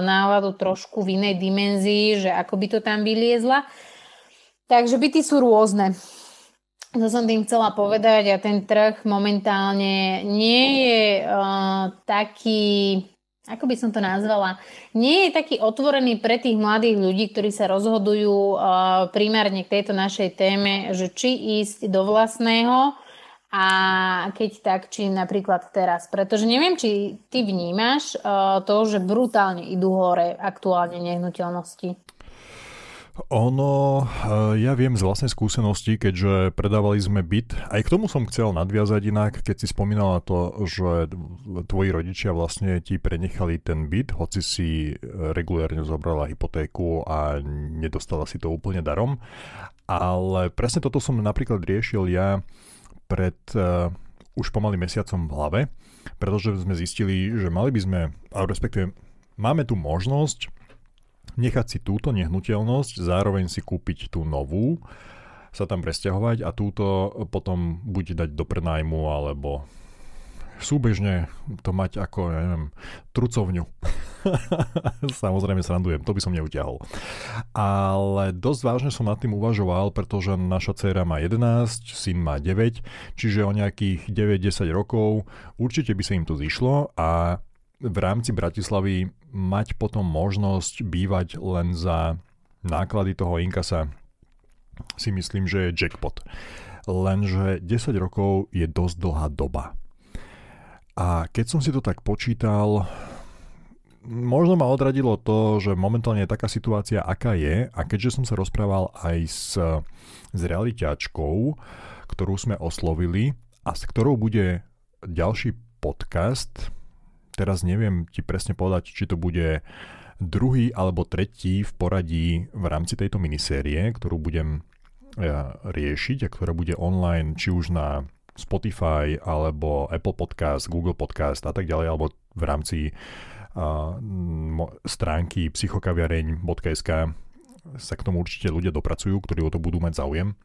náladu trošku v inej dimenzii, že ako by to tam vyliezla. Takže byty sú rôzne. To som tým chcela povedať a ten trh momentálne nie je uh, taký ako by som to nazvala, nie je taký otvorený pre tých mladých ľudí, ktorí sa rozhodujú uh, primárne k tejto našej téme, že či ísť do vlastného a keď tak, či napríklad teraz. Pretože neviem, či ty vnímaš uh, to, že brutálne idú hore aktuálne nehnuteľnosti.
Ono, eh, ja viem z vlastnej skúsenosti, keďže predávali sme byt, aj k tomu som chcel nadviazať inak, keď si spomínala to, že tvoji rodičia vlastne ti prenechali ten byt, hoci si eh, regulérne zobrala hypotéku a nedostala si to úplne darom. Ale presne toto som napríklad riešil ja pred uh, už pomaly mesiacom v hlave, pretože sme zistili, že mali by sme, ale respektíve máme tu možnosť nechať si túto nehnuteľnosť, zároveň si kúpiť tú novú, sa tam presťahovať a túto potom buď dať do prenájmu alebo súbežne to mať ako, ja neviem, trucovňu. <laughs> Samozrejme srandujem, to by som neutiahol. Ale dosť vážne som nad tým uvažoval, pretože naša dcéra má 11, syn má 9, čiže o nejakých 9-10 rokov určite by sa im to zišlo a v rámci Bratislavy mať potom možnosť bývať len za náklady toho inkasa si myslím, že je jackpot. Lenže 10 rokov je dosť dlhá doba. A keď som si to tak počítal, možno ma odradilo to, že momentálne je taká situácia, aká je a keďže som sa rozprával aj s, s realiťačkou, ktorú sme oslovili a s ktorou bude ďalší podcast, teraz neviem ti presne povedať, či to bude druhý alebo tretí v poradí v rámci tejto minisérie, ktorú budem ja, riešiť a ktorá bude online či už na Spotify alebo Apple Podcast, Google Podcast a tak ďalej, alebo v rámci uh, stránky psychokaviareň.sk sa k tomu určite ľudia dopracujú, ktorí o to budú mať záujem.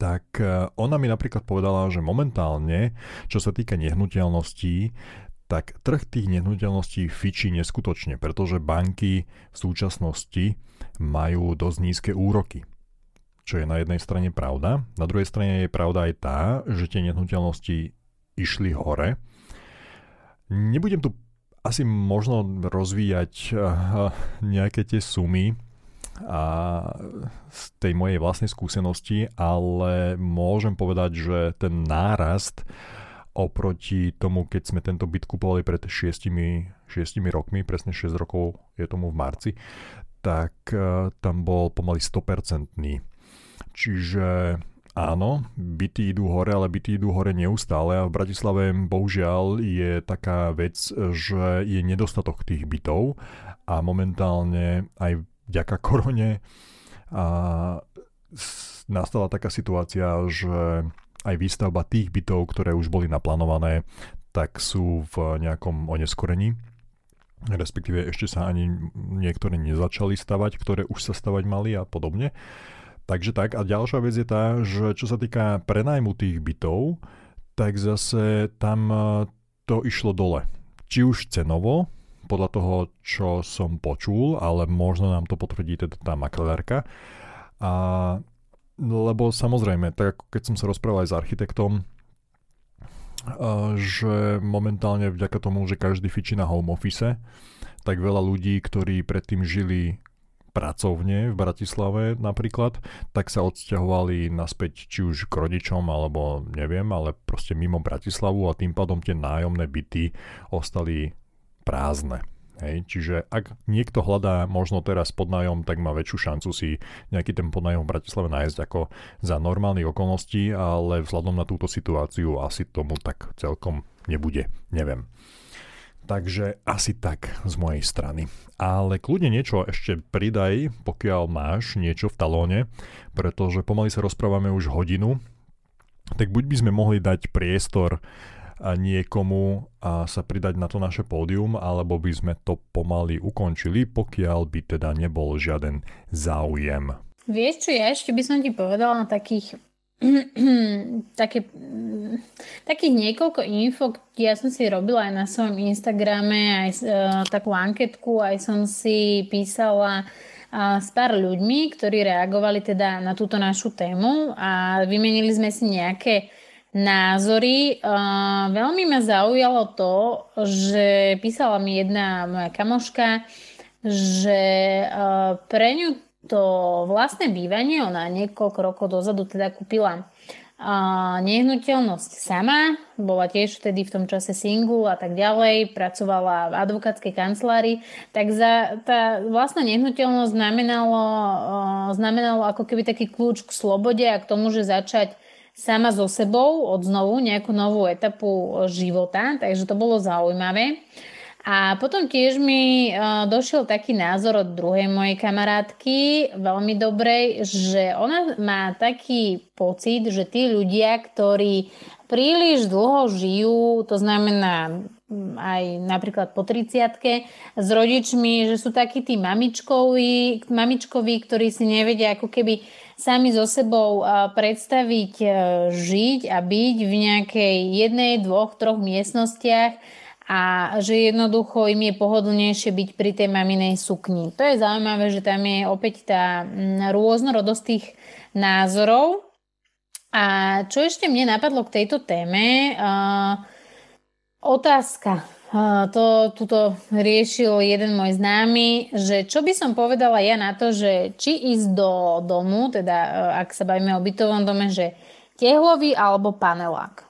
Tak ona mi napríklad povedala, že momentálne, čo sa týka nehnuteľností, tak trh tých nehnuteľností fičí neskutočne, pretože banky v súčasnosti majú dosť nízke úroky. Čo je na jednej strane pravda, na druhej strane je pravda aj tá, že tie nehnuteľnosti išli hore. Nebudem tu asi možno rozvíjať eh, nejaké tie sumy a z tej mojej vlastnej skúsenosti, ale môžem povedať, že ten nárast oproti tomu, keď sme tento byt kupovali pred 6, 6 rokmi, presne 6 rokov je tomu v marci, tak uh, tam bol pomaly 100%. Čiže áno, byty idú hore, ale byty idú hore neustále a v Bratislave bohužiaľ je taká vec, že je nedostatok tých bytov a momentálne aj vďaka korone a nastala taká situácia, že aj výstavba tých bytov, ktoré už boli naplánované, tak sú v nejakom oneskorení respektíve ešte sa ani niektoré nezačali stavať, ktoré už sa stavať mali a podobne. Takže tak. A ďalšia vec je tá, že čo sa týka prenajmu tých bytov, tak zase tam e, to išlo dole. Či už cenovo, podľa toho, čo som počul, ale možno nám to potvrdí teda tá maklerka. A lebo samozrejme, tak ako keď som sa rozprával aj s architektom, že momentálne vďaka tomu, že každý fičí na home office, tak veľa ľudí, ktorí predtým žili pracovne v Bratislave napríklad, tak sa odsťahovali naspäť či už k rodičom alebo neviem, ale proste mimo Bratislavu a tým pádom tie nájomné byty ostali prázdne. Hej, čiže ak niekto hľadá možno teraz podnájom, tak má väčšiu šancu si nejaký ten podnájom v Bratislave nájsť ako za normálnych okolností, ale vzhľadom na túto situáciu asi tomu tak celkom nebude. Neviem. Takže asi tak z mojej strany. Ale kľudne niečo ešte pridaj, pokiaľ máš niečo v talóne, pretože pomaly sa rozprávame už hodinu, tak buď by sme mohli dať priestor niekomu a sa pridať na to naše pódium, alebo by sme to pomaly ukončili, pokiaľ by teda nebol žiaden záujem.
Vieš čo, ja ešte by som ti povedala na takých <clears throat> také, takých niekoľko info, ja som si robila aj na svojom Instagrame, aj uh, takú anketku, aj som si písala uh, s pár ľuďmi, ktorí reagovali teda na túto našu tému a vymenili sme si nejaké názory. Uh, veľmi ma zaujalo to, že písala mi jedna moja kamoška, že uh, pre ňu to vlastné bývanie, ona niekoľko rokov dozadu teda kúpila a nehnuteľnosť sama, bola tiež vtedy v tom čase single a tak ďalej, pracovala v advokátskej kancelárii, tak za, tá vlastná nehnuteľnosť znamenalo, znamenalo ako keby taký kľúč k slobode a k tomu, že začať sama so sebou od znovu nejakú novú etapu života, takže to bolo zaujímavé. A potom tiež mi uh, došiel taký názor od druhej mojej kamarátky, veľmi dobrej, že ona má taký pocit, že tí ľudia, ktorí príliš dlho žijú, to znamená mm, aj napríklad po 30 s rodičmi, že sú takí tí mamičkoví, mamičkoví, ktorí si nevedia ako keby sami so sebou predstaviť e, žiť a byť v nejakej jednej, dvoch, troch miestnostiach a že jednoducho im je pohodlnejšie byť pri tej maminej sukni. To je zaujímavé, že tam je opäť tá rôznorodosť tých názorov. A čo ešte mne napadlo k tejto téme? Uh, otázka. To tuto riešil jeden môj známy, že čo by som povedala ja na to, že či ísť do domu, teda uh, ak sa bavíme o bytovom dome, že tehlový alebo panelák.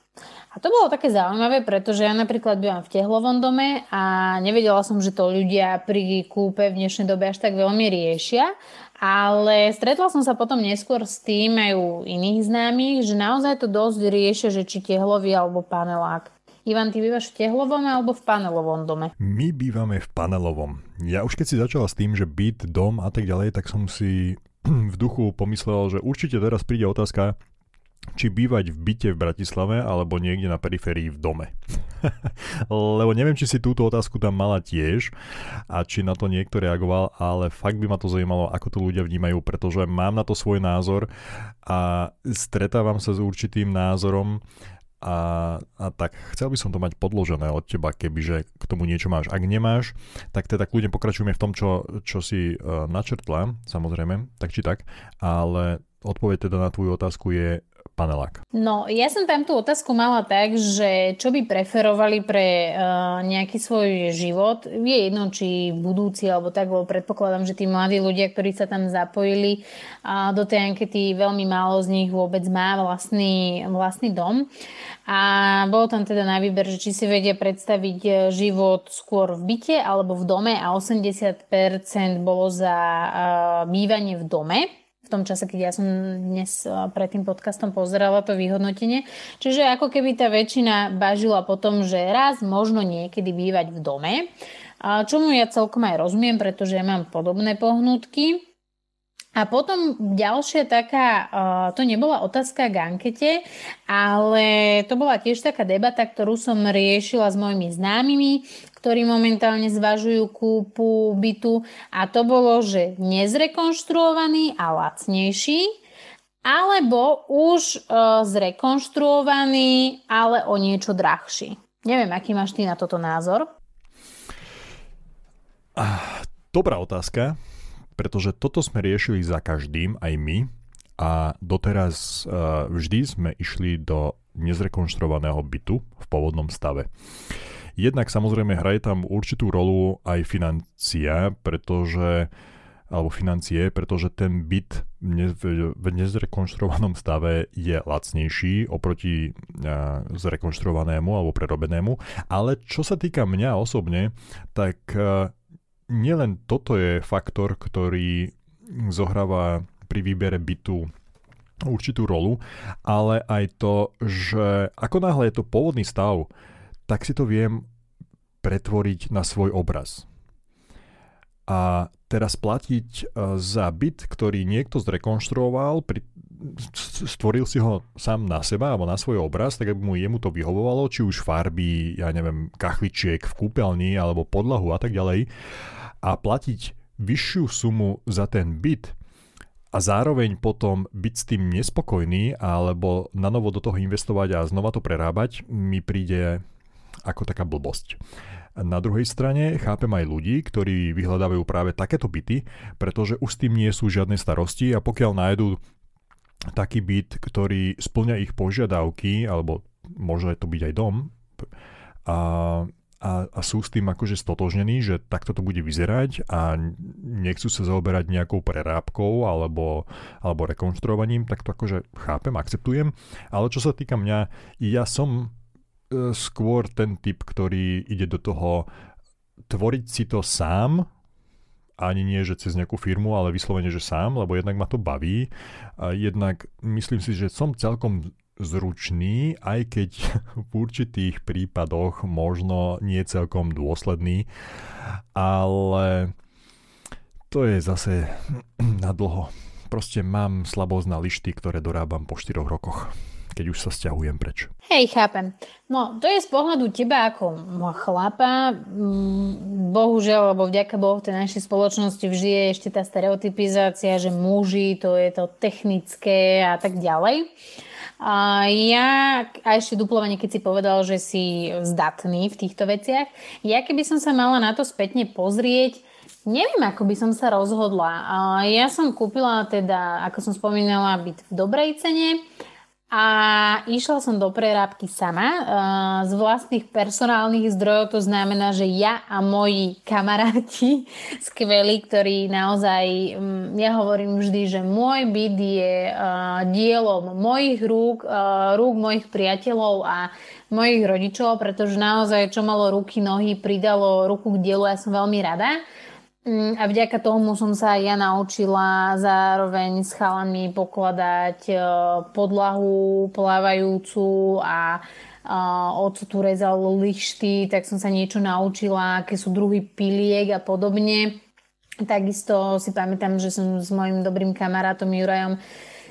A to bolo také zaujímavé, pretože ja napríklad bývam v tehlovom dome a nevedela som, že to ľudia pri kúpe v dnešnej dobe až tak veľmi riešia. Ale stretla som sa potom neskôr s tým aj u iných známych, že naozaj to dosť riešia, že či tehlový alebo panelák. Ivan, ty bývaš v tehlovom alebo v panelovom dome?
My bývame v panelovom. Ja už keď si začala s tým, že byt, dom a tak ďalej, tak som si <clears throat> v duchu pomyslel, že určite teraz príde otázka, či bývať v byte v Bratislave alebo niekde na periférii v dome. <laughs> Lebo neviem, či si túto otázku tam mala tiež a či na to niekto reagoval, ale fakt by ma to zaujímalo, ako to ľudia vnímajú, pretože mám na to svoj názor a stretávam sa s určitým názorom a, a tak chcel by som to mať podložené od teba, kebyže k tomu niečo máš. Ak nemáš, tak teda kľudne pokračujeme v tom, čo, čo si uh, načrtla, samozrejme, tak či tak, ale odpoveď teda na tvoju otázku je panelák?
No, ja som tam tú otázku mala tak, že čo by preferovali pre uh, nejaký svoj život. Je jedno, či budúci alebo tak, lebo predpokladám, že tí mladí ľudia, ktorí sa tam zapojili uh, do tej ankety, veľmi málo z nich vôbec má vlastný, vlastný dom. A bolo tam teda na výber, že či si vedia predstaviť e, život skôr v byte alebo v dome a 80% bolo za uh, bývanie v dome v tom čase, keď ja som dnes pred tým podcastom pozerala to vyhodnotenie. Čiže ako keby tá väčšina bažila po tom, že raz možno niekedy bývať v dome. A čomu ja celkom aj rozumiem, pretože ja mám podobné pohnutky. A potom ďalšia taká, to nebola otázka k ankete, ale to bola tiež taká debata, ktorú som riešila s mojimi známymi, ktorí momentálne zvažujú kúpu bytu a to bolo, že nezrekonštruovaný a lacnejší, alebo už zrekonštruovaný, ale o niečo drahší. Neviem, aký máš ty na toto názor?
Dobrá otázka pretože toto sme riešili za každým, aj my, a doteraz uh, vždy sme išli do nezrekonštruovaného bytu v pôvodnom stave. Jednak samozrejme hraje tam určitú rolu aj financia, pretože alebo financie, pretože ten byt v nezrekonštruovanom stave je lacnejší oproti zrekonštruovanému alebo prerobenému. Ale čo sa týka mňa osobne, tak nielen toto je faktor, ktorý zohráva pri výbere bytu určitú rolu, ale aj to, že ako náhle je to pôvodný stav, tak si to viem pretvoriť na svoj obraz. A teraz platiť e, za byt, ktorý niekto zrekonštruoval, pri, stvoril si ho sám na seba alebo na svoj obraz, tak aby mu jemu to vyhovovalo, či už farby, ja neviem, kachličiek v kúpeľni alebo podlahu a tak ďalej a platiť vyššiu sumu za ten byt a zároveň potom byť s tým nespokojný alebo na novo do toho investovať a znova to prerábať mi príde ako taká blbosť. Na druhej strane chápem aj ľudí, ktorí vyhľadávajú práve takéto byty, pretože už s tým nie sú žiadne starosti a pokiaľ nájdú taký byt, ktorý splňa ich požiadavky, alebo môže to byť aj dom, a a, a sú s tým akože stotožnení, že takto to bude vyzerať a nechcú sa zaoberať nejakou prerábkou alebo, alebo rekonštruovaním, tak to akože chápem, akceptujem. Ale čo sa týka mňa, ja som skôr ten typ, ktorý ide do toho tvoriť si to sám, ani nie, že cez nejakú firmu, ale vyslovene, že sám, lebo jednak ma to baví. A jednak myslím si, že som celkom zručný, aj keď <laughs> v určitých prípadoch možno nie celkom dôsledný, ale to je zase <clears throat> na dlho. Proste mám slabosť na lišty, ktoré dorábam po 4 rokoch keď už sa stiahujem preč.
Hej, chápem. No, to je z pohľadu teba ako chlapa. Mm, bohužiaľ, lebo vďaka Bohu v tej našej spoločnosti vždy je ešte tá stereotypizácia, že muži, to je to technické a tak ďalej. A ja, a ešte duplovanie, keď si povedal, že si zdatný v týchto veciach, ja keby som sa mala na to spätne pozrieť, neviem, ako by som sa rozhodla. Ja som kúpila teda, ako som spomínala, byt v dobrej cene a išla som do prerábky sama uh, z vlastných personálnych zdrojov, to znamená, že ja a moji kamaráti <laughs> skvelí, ktorí naozaj, um, ja hovorím vždy, že môj byt je uh, dielom mojich rúk, uh, rúk mojich priateľov a mojich rodičov, pretože naozaj čo malo ruky, nohy, pridalo ruku k dielu, ja som veľmi rada. Mm, a vďaka tomu som sa ja naučila zároveň s chalami pokladať e, podlahu plávajúcu a oco tu rezal lišty, tak som sa niečo naučila, aké sú druhy piliek a podobne. Takisto si pamätám, že som s mojim dobrým kamarátom Jurajom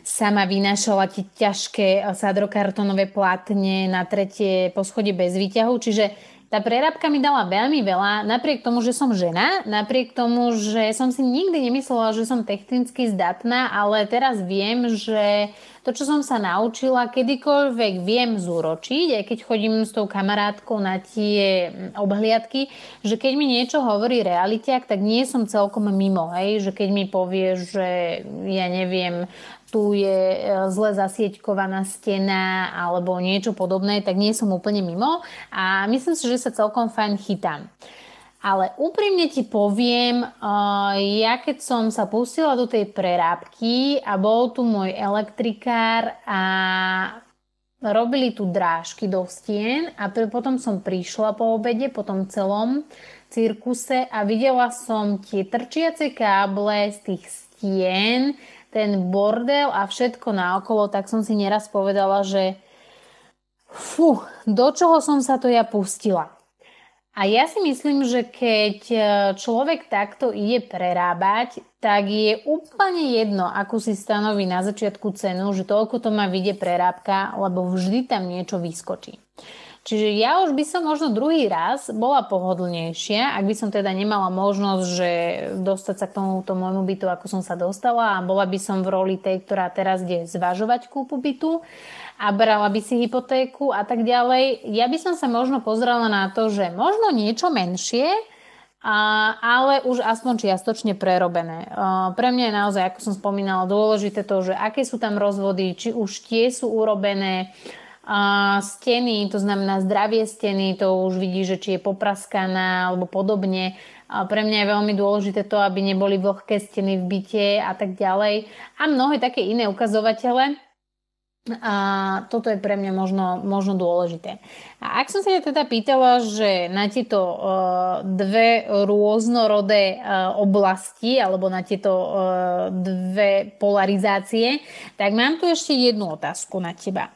sama vynášala tie ťažké sadrokartonové platne na tretie poschodie bez výťahu, čiže tá prerábka mi dala veľmi veľa, napriek tomu, že som žena, napriek tomu, že som si nikdy nemyslela, že som technicky zdatná, ale teraz viem, že to, čo som sa naučila, kedykoľvek viem zúročiť, aj keď chodím s tou kamarátkou na tie obhliadky, že keď mi niečo hovorí realitiak, tak nie som celkom mimo, hej, že keď mi povie, že ja neviem, tu je e, zle zasieťkovaná stena alebo niečo podobné, tak nie som úplne mimo a myslím si, že sa celkom fajn chytám. Ale úprimne ti poviem, e, ja keď som sa pustila do tej prerábky a bol tu môj elektrikár a robili tu drážky do stien a potom som prišla po obede, po tom celom cirkuse a videla som tie trčiace káble z tých stien, ten bordel a všetko naokolo, tak som si neraz povedala, že fú, do čoho som sa to ja pustila. A ja si myslím, že keď e, človek takto ide prerábať, tak je úplne jedno, akú si stanoví na začiatku cenu, že toľko to má vyjde prerábka, lebo vždy tam niečo vyskočí. Čiže ja už by som možno druhý raz bola pohodlnejšia, ak by som teda nemala možnosť, že dostať sa k tomuto môjmu bytu, ako som sa dostala a bola by som v roli tej, ktorá teraz ide zvažovať kúpu bytu a brala by si hypotéku a tak ďalej. Ja by som sa možno pozrela na to, že možno niečo menšie, a, ale už aspoň čiastočne prerobené. A, pre mňa je naozaj, ako som spomínala, dôležité to, že aké sú tam rozvody, či už tie sú urobené, a steny, to znamená zdravie steny, to už vidí, že či je popraskaná alebo podobne. A pre mňa je veľmi dôležité to, aby neboli vlhké steny v byte a tak ďalej. A mnohé také iné ukazovatele. A toto je pre mňa možno, možno dôležité. A ak som sa teda pýtala, že na tieto uh, dve rôznorodé uh, oblasti alebo na tieto uh, dve polarizácie, tak mám tu ešte jednu otázku na teba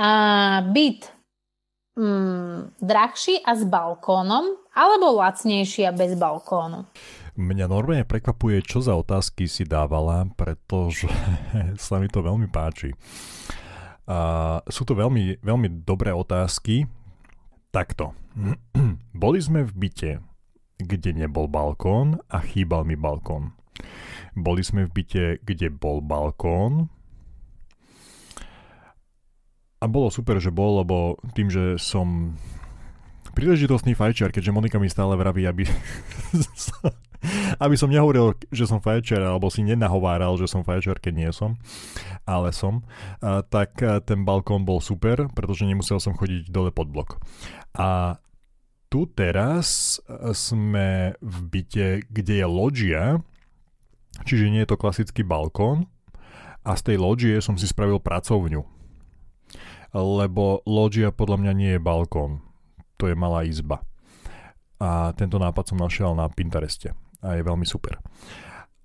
a byt mm, drahší a s balkónom alebo lacnejší a bez balkónu?
Mňa normálne prekvapuje, čo za otázky si dávala, pretože <laughs> sa mi to veľmi páči. A sú to veľmi, veľmi dobré otázky. Takto. <clears throat> Boli sme v byte, kde nebol balkón a chýbal mi balkón. boli sme v byte, kde bol balkón, a bolo super, že bol, lebo tým, že som príležitostný fajčiar, keďže Monika mi stále vraví, aby, <laughs> aby som nehovoril, že som fajčiar, alebo si nenahováral, že som fajčiar, keď nie som, ale som, a, tak ten balkón bol super, pretože nemusel som chodiť dole pod blok. A tu teraz sme v byte, kde je loďia, čiže nie je to klasický balkón, a z tej loďie som si spravil pracovňu lebo loďia podľa mňa nie je balkón, to je malá izba. A tento nápad som našiel na Pintereste a je veľmi super.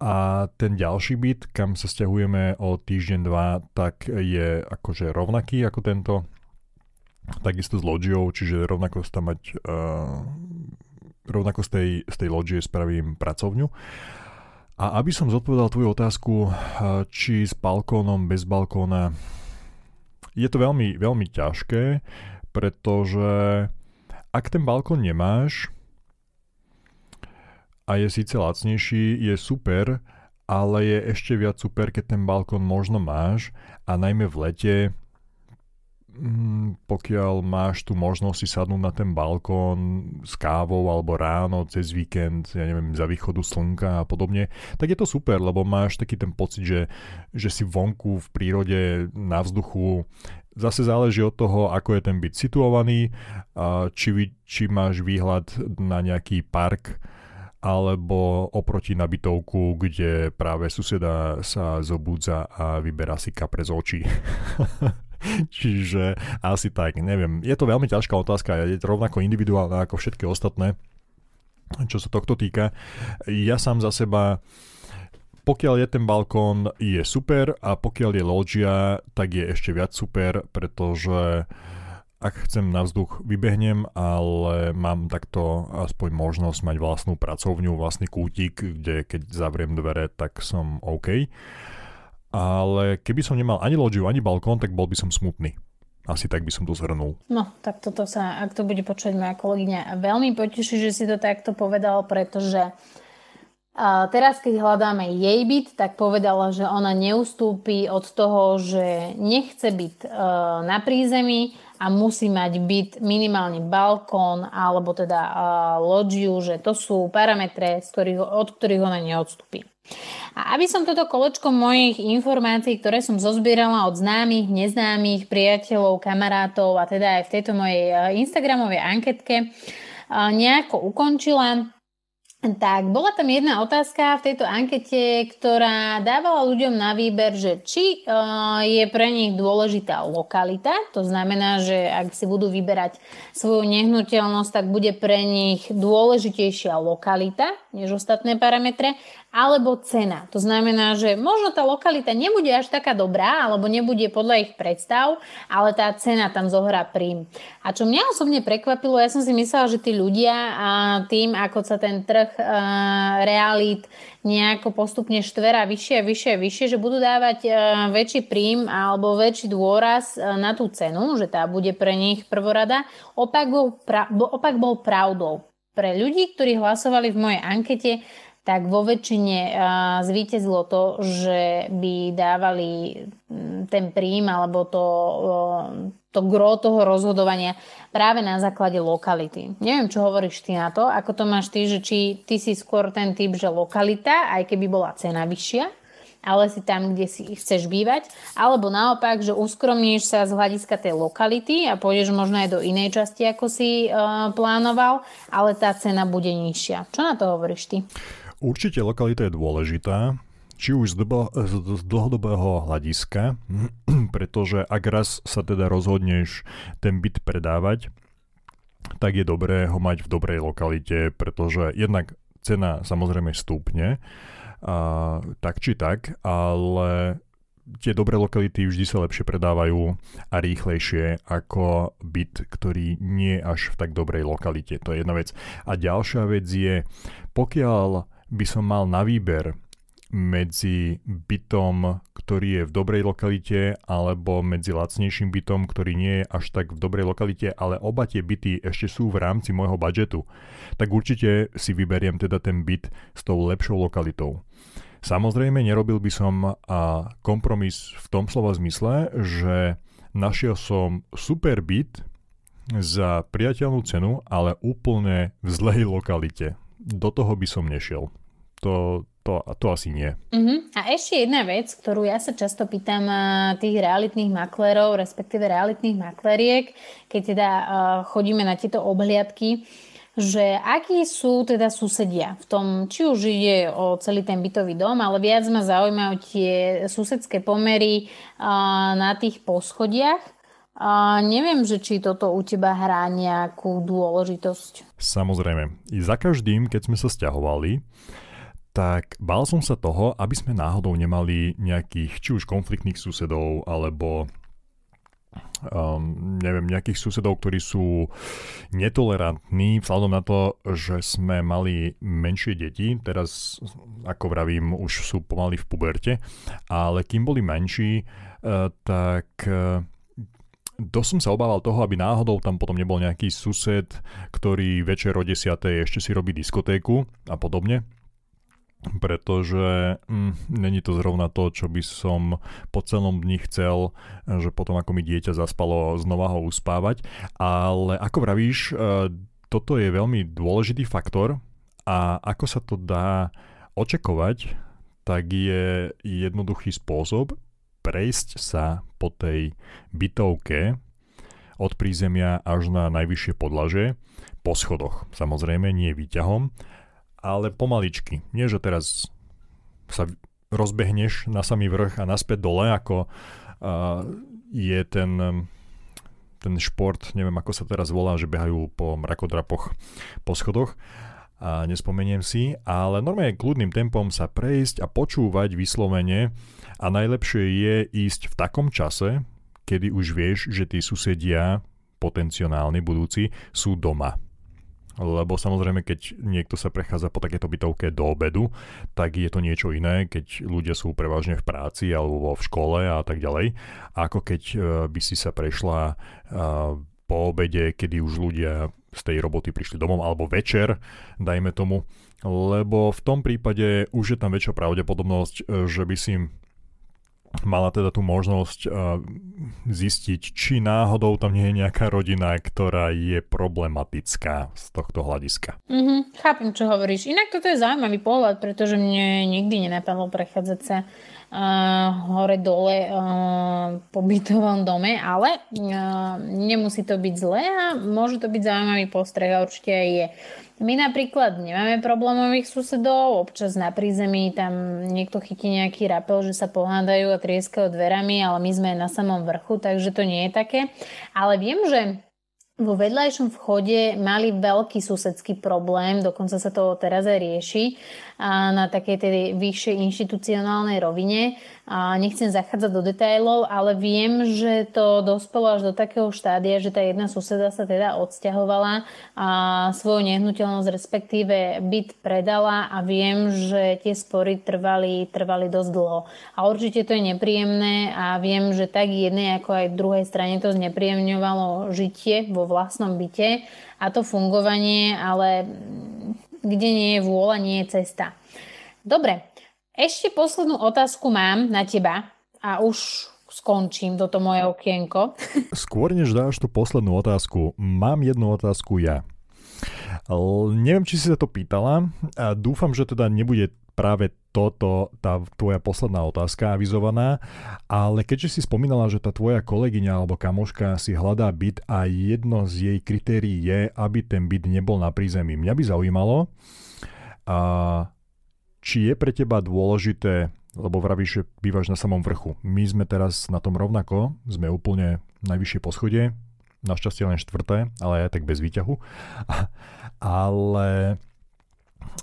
A ten ďalší byt, kam sa stiahujeme o týždeň, dva, tak je akože rovnaký ako tento. Takisto s loďiou, čiže rovnako tam mať uh, rovnako z tej, z tej loďie spravím pracovňu. A aby som zodpovedal tvoju otázku, či s balkónom, bez balkóna, je to veľmi, veľmi ťažké, pretože ak ten balkón nemáš a je síce lacnejší, je super, ale je ešte viac super, keď ten balkón možno máš a najmä v lete pokiaľ máš tu možnosť si sadnúť na ten balkón s kávou alebo ráno cez víkend, ja neviem, za východu slnka a podobne, tak je to super, lebo máš taký ten pocit, že, že si vonku v prírode na vzduchu. Zase záleží od toho, ako je ten byt situovaný, či, či máš výhľad na nejaký park, alebo oproti nabitovku, kde práve suseda sa zobúdza a vyberá si kapre z očí. <laughs> Čiže asi tak, neviem. Je to veľmi ťažká otázka, je rovnako individuálna ako všetky ostatné, čo sa tohto týka. Ja sám za seba pokiaľ je ten balkón, je super a pokiaľ je loďia, tak je ešte viac super, pretože ak chcem na vzduch, vybehnem, ale mám takto aspoň možnosť mať vlastnú pracovňu, vlastný kútik, kde keď zavriem dvere, tak som OK ale keby som nemal ani loďiu, ani balkón, tak bol by som smutný. Asi tak by som to zhrnul.
No, tak toto sa, ak to bude počuť moja kolegyňa, veľmi poteší, že si to takto povedal, pretože a teraz, keď hľadáme jej byt, tak povedala, že ona neustúpi od toho, že nechce byt e, na prízemí a musí mať byt minimálne balkón alebo teda e, loďiu, že to sú parametre, z ktorých, od ktorých ona neodstúpi. A aby som toto kolečko mojich informácií, ktoré som zozbierala od známych, neznámych, priateľov, kamarátov a teda aj v tejto mojej eh, Instagramovej anketke eh, nejako ukončila, tak bola tam jedna otázka v tejto ankete, ktorá dávala ľuďom na výber, že či uh, je pre nich dôležitá lokalita, to znamená, že ak si budú vyberať svoju nehnuteľnosť, tak bude pre nich dôležitejšia lokalita než ostatné parametre alebo cena. To znamená, že možno tá lokalita nebude až taká dobrá, alebo nebude podľa ich predstav, ale tá cena tam zohrá príjm. A čo mňa osobne prekvapilo, ja som si myslela, že tí ľudia a tým, ako sa ten trh a, realít nejako postupne štverá vyššie a vyššie a vyššie, že budú dávať a, väčší príjm alebo väčší dôraz a, na tú cenu, že tá bude pre nich prvorada. Opak bol, pra, opak bol pravdou. Pre ľudí, ktorí hlasovali v mojej ankete, tak vo väčšine zvíťazilo to, že by dávali ten príjm alebo to, to gro toho rozhodovania práve na základe lokality. Neviem, čo hovoríš ty na to, ako to máš ty, že či ty si skôr ten typ, že lokalita, aj keby bola cena vyššia, ale si tam, kde si chceš bývať, alebo naopak, že uskromníš sa z hľadiska tej lokality a pôjdeš možno aj do inej časti, ako si uh, plánoval, ale tá cena bude nižšia. Čo na to hovoríš ty?
Určite lokalita je dôležitá, či už z, dobo, z dlhodobého hľadiska, <clears throat> pretože ak raz sa teda rozhodneš ten byt predávať, tak je dobré ho mať v dobrej lokalite, pretože jednak cena samozrejme stúpne, a, tak či tak, ale tie dobré lokality vždy sa lepšie predávajú a rýchlejšie ako byt, ktorý nie je až v tak dobrej lokalite. To je jedna vec. A ďalšia vec je, pokiaľ by som mal na výber medzi bytom, ktorý je v dobrej lokalite, alebo medzi lacnejším bytom, ktorý nie je až tak v dobrej lokalite, ale oba tie byty ešte sú v rámci môjho budžetu, tak určite si vyberiem teda ten byt s tou lepšou lokalitou. Samozrejme, nerobil by som kompromis v tom slova zmysle, že našiel som super byt za priateľnú cenu, ale úplne v zlej lokalite. Do toho by som nešiel. To, to, to asi nie.
Uh-huh. A ešte jedna vec, ktorú ja sa často pýtam tých realitných maklerov, respektíve realitných makleriek, keď teda uh, chodíme na tieto obhliadky, že akí sú teda susedia v tom, či už ide o celý ten bytový dom, ale viac ma zaujímajú tie susedské pomery na tých poschodiach. A neviem, že či toto u teba hrá nejakú dôležitosť.
Samozrejme. I za každým, keď sme sa stiahovali, tak bál som sa toho, aby sme náhodou nemali nejakých či už konfliktných susedov, alebo um, neviem, nejakých susedov, ktorí sú netolerantní vzhľadom na to, že sme mali menšie deti, teraz ako vravím, už sú pomaly v puberte, ale kým boli menší, uh, tak uh, dosť som sa obával toho, aby náhodou tam potom nebol nejaký sused, ktorý večer o 10. ešte si robí diskotéku a podobne pretože mm, není to zrovna to, čo by som po celom dni chcel, že potom ako mi dieťa zaspalo, znova ho uspávať. Ale ako vravíš, e, toto je veľmi dôležitý faktor a ako sa to dá očakovať, tak je jednoduchý spôsob prejsť sa po tej bytovke od prízemia až na najvyššie podlaže po schodoch. Samozrejme nie výťahom, ale pomaličky. Nie, že teraz sa rozbehneš na samý vrch a naspäť dole, ako uh, je ten, ten šport, neviem ako sa teraz volá, že behajú po mrakodrapoch po schodoch a nespomeniem si, ale normálne kľudným tempom sa prejsť a počúvať vyslovene. A najlepšie je ísť v takom čase, kedy už vieš, že tí susedia potenciálni budúci sú doma. Lebo samozrejme, keď niekto sa prechádza po takéto bytovke do obedu, tak je to niečo iné, keď ľudia sú prevažne v práci alebo v škole a tak ďalej, ako keď e, by si sa prešla e, po obede, kedy už ľudia z tej roboty prišli domov, alebo večer, dajme tomu, lebo v tom prípade už je tam väčšia pravdepodobnosť, e, že by si mala teda tú možnosť uh, zistiť, či náhodou tam nie je nejaká rodina, ktorá je problematická z tohto hľadiska.
Mm-hmm, chápem, čo hovoríš. Inak toto je zaujímavý pohľad, pretože mne nikdy nenapadlo prechádzať sa uh, hore-dole uh, po bytovom dome, ale uh, nemusí to byť zlé a môže to byť zaujímavý postreh a určite aj je. My napríklad nemáme problémových susedov, občas na prízemí tam niekto chytí nejaký rapel, že sa pohádajú a trieskajú dverami, ale my sme na samom vrchu, takže to nie je také. Ale viem, že vo vedľajšom vchode mali veľký susedský problém, dokonca sa to teraz aj rieši na takej tej vyššej inštitucionálnej rovine. A nechcem zachádzať do detailov, ale viem, že to dospelo až do takého štádia, že tá jedna suseda sa teda odsťahovala a svoju nehnuteľnosť, respektíve byt predala a viem, že tie spory trvali, trvali dosť dlho. A určite to je nepríjemné a viem, že tak jednej ako aj druhej strane to znepríjemňovalo žitie vo vlastnom byte a to fungovanie, ale kde nie je vôľa, nie je cesta. Dobre, ešte poslednú otázku mám na teba a už skončím toto moje okienko. <laughs>
Skôr než dáš tú poslednú otázku, mám jednu otázku ja. Neviem, či si sa to pýtala a dúfam, že teda nebude práve toto, tá tvoja posledná otázka avizovaná, ale keďže si spomínala, že tá tvoja kolegyňa alebo kamoška si hľadá byt a jedno z jej kritérií je, aby ten byt nebol na prízemí. Mňa by zaujímalo, a či je pre teba dôležité, lebo vravíš, že bývaš na samom vrchu. My sme teraz na tom rovnako, sme úplne najvyššie poschodie, našťastie len štvrté, ale aj tak bez výťahu. <laughs> ale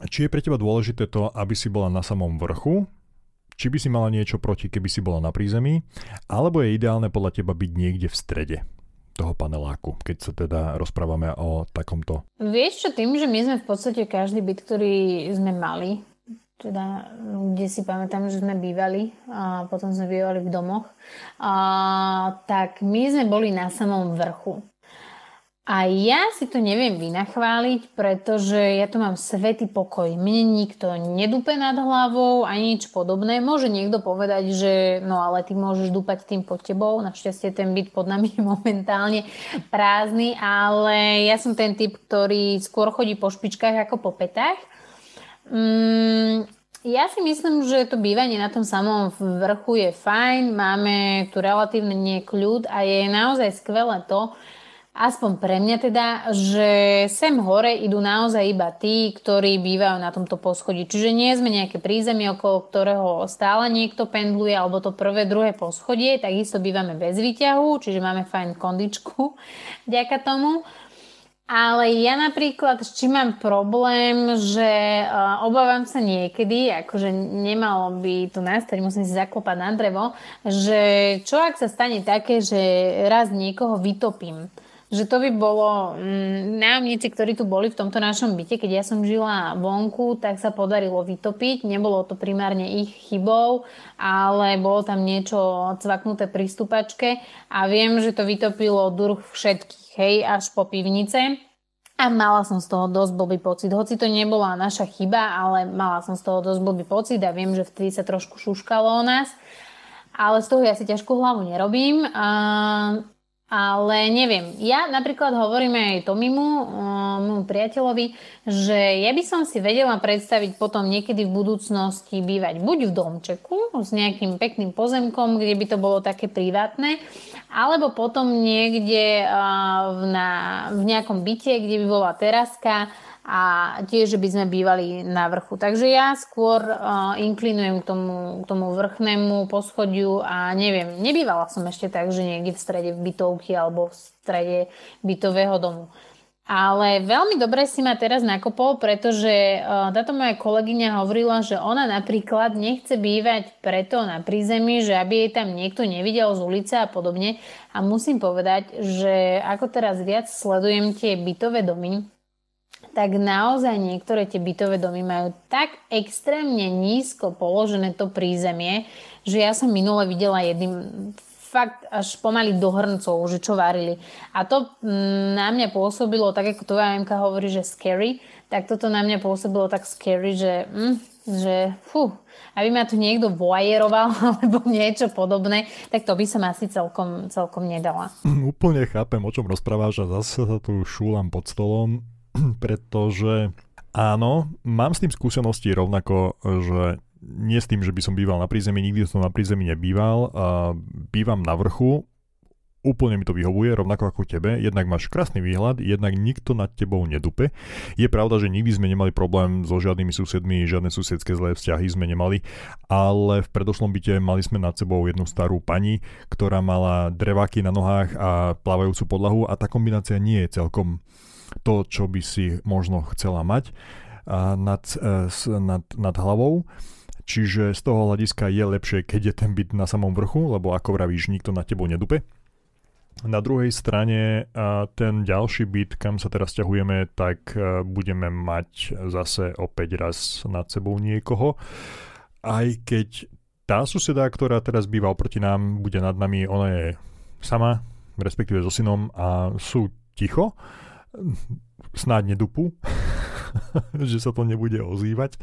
či je pre teba dôležité to, aby si bola na samom vrchu, či by si mala niečo proti, keby si bola na prízemí, alebo je ideálne podľa teba byť niekde v strede toho paneláku, keď sa teda rozprávame o takomto.
Vieš čo, tým, že my sme v podstate každý byt, ktorý sme mali, teda kde si pamätám, že sme bývali a potom sme bývali v domoch, a, tak my sme boli na samom vrchu. A ja si to neviem vynachváliť, pretože ja tu mám svetý pokoj. Mne nikto nedupe nad hlavou ani nič podobné. Môže niekto povedať, že no ale ty môžeš dúpať tým pod tebou. Našťastie ten byt pod nami je <laughs> momentálne prázdny, ale ja som ten typ, ktorý skôr chodí po špičkách ako po petách. Mm, ja si myslím, že to bývanie na tom samom vrchu je fajn, máme tu relatívne kľud a je naozaj skvelé to, aspoň pre mňa teda, že sem hore idú naozaj iba tí, ktorí bývajú na tomto poschodí. Čiže nie sme nejaké prízemie, okolo ktorého stále niekto pendluje, alebo to prvé, druhé poschodie, takisto bývame bez výťahu, čiže máme fajn kondičku <laughs> vďaka tomu. Ale ja napríklad, s čím mám problém, že uh, obávam sa niekedy, akože nemalo by to nastať, musím si zaklopať na drevo, že čo ak sa stane také, že raz niekoho vytopím že to by bolo mm, nájomníci, ktorí tu boli v tomto našom byte, keď ja som žila vonku, tak sa podarilo vytopiť. Nebolo to primárne ich chybou, ale bolo tam niečo cvaknuté pri stupačke a viem, že to vytopilo druh všetkých, hej, až po pivnice. A mala som z toho dosť blbý pocit. Hoci to nebola naša chyba, ale mala som z toho dosť blbý pocit a viem, že vtedy sa trošku šuškalo o nás. Ale z toho ja si ťažkú hlavu nerobím. A ale neviem, ja napríklad hovorím aj Tomimu, môjmu priateľovi, že ja by som si vedela predstaviť potom niekedy v budúcnosti bývať buď v domčeku s nejakým pekným pozemkom, kde by to bolo také privátne, alebo potom niekde na, v nejakom byte, kde by bola teraska a tiež, že by sme bývali na vrchu. Takže ja skôr uh, inklinujem k tomu, k tomu vrchnému poschodiu a neviem, nebývala som ešte tak, že niekde v strede bytovky alebo v strede bytového domu. Ale veľmi dobre si ma teraz nakopol, pretože uh, táto moja kolegyňa hovorila, že ona napríklad nechce bývať preto na prízemí, že aby jej tam niekto nevidel z ulice a podobne. A musím povedať, že ako teraz viac sledujem tie bytové domy, tak naozaj niektoré tie bytové domy majú tak extrémne nízko položené to prízemie, že ja som minule videla jedným fakt až pomaly do hrncov, že čo varili. A to mm, na mňa pôsobilo, tak ako tvoja Emka hovorí, že scary, tak toto na mňa pôsobilo tak scary, že, mm, že fú, aby ma tu niekto voajeroval <laughs> alebo niečo podobné, tak to by som asi celkom, celkom nedala.
Úplne chápem, o čom rozprávaš a zase sa tu šúlam pod stolom. <clears throat> pretože áno, mám s tým skúsenosti rovnako, že nie s tým, že by som býval na prízemí, nikdy som na prízemí nebýval, a bývam na vrchu, úplne mi to vyhovuje, rovnako ako tebe. Jednak máš krásny výhľad, jednak nikto nad tebou nedupe. Je pravda, že nikdy sme nemali problém so žiadnymi susedmi, žiadne susedské zlé vzťahy sme nemali, ale v predošlom byte mali sme nad sebou jednu starú pani, ktorá mala dreváky na nohách a plávajúcu podlahu a tá kombinácia nie je celkom to, čo by si možno chcela mať nad, e, nad, nad hlavou. Čiže z toho hľadiska je lepšie, keď je ten byt na samom vrchu, lebo ako vravíš, nikto na tebou nedupe. Na druhej strane ten ďalší byt, kam sa teraz ťahujeme, tak e, budeme mať zase opäť raz nad sebou niekoho. Aj keď tá suseda, ktorá teraz býva oproti nám, bude nad nami, ona je sama, respektíve so synom a sú ticho, snáď nedupu, <laughs> že sa to nebude ozývať.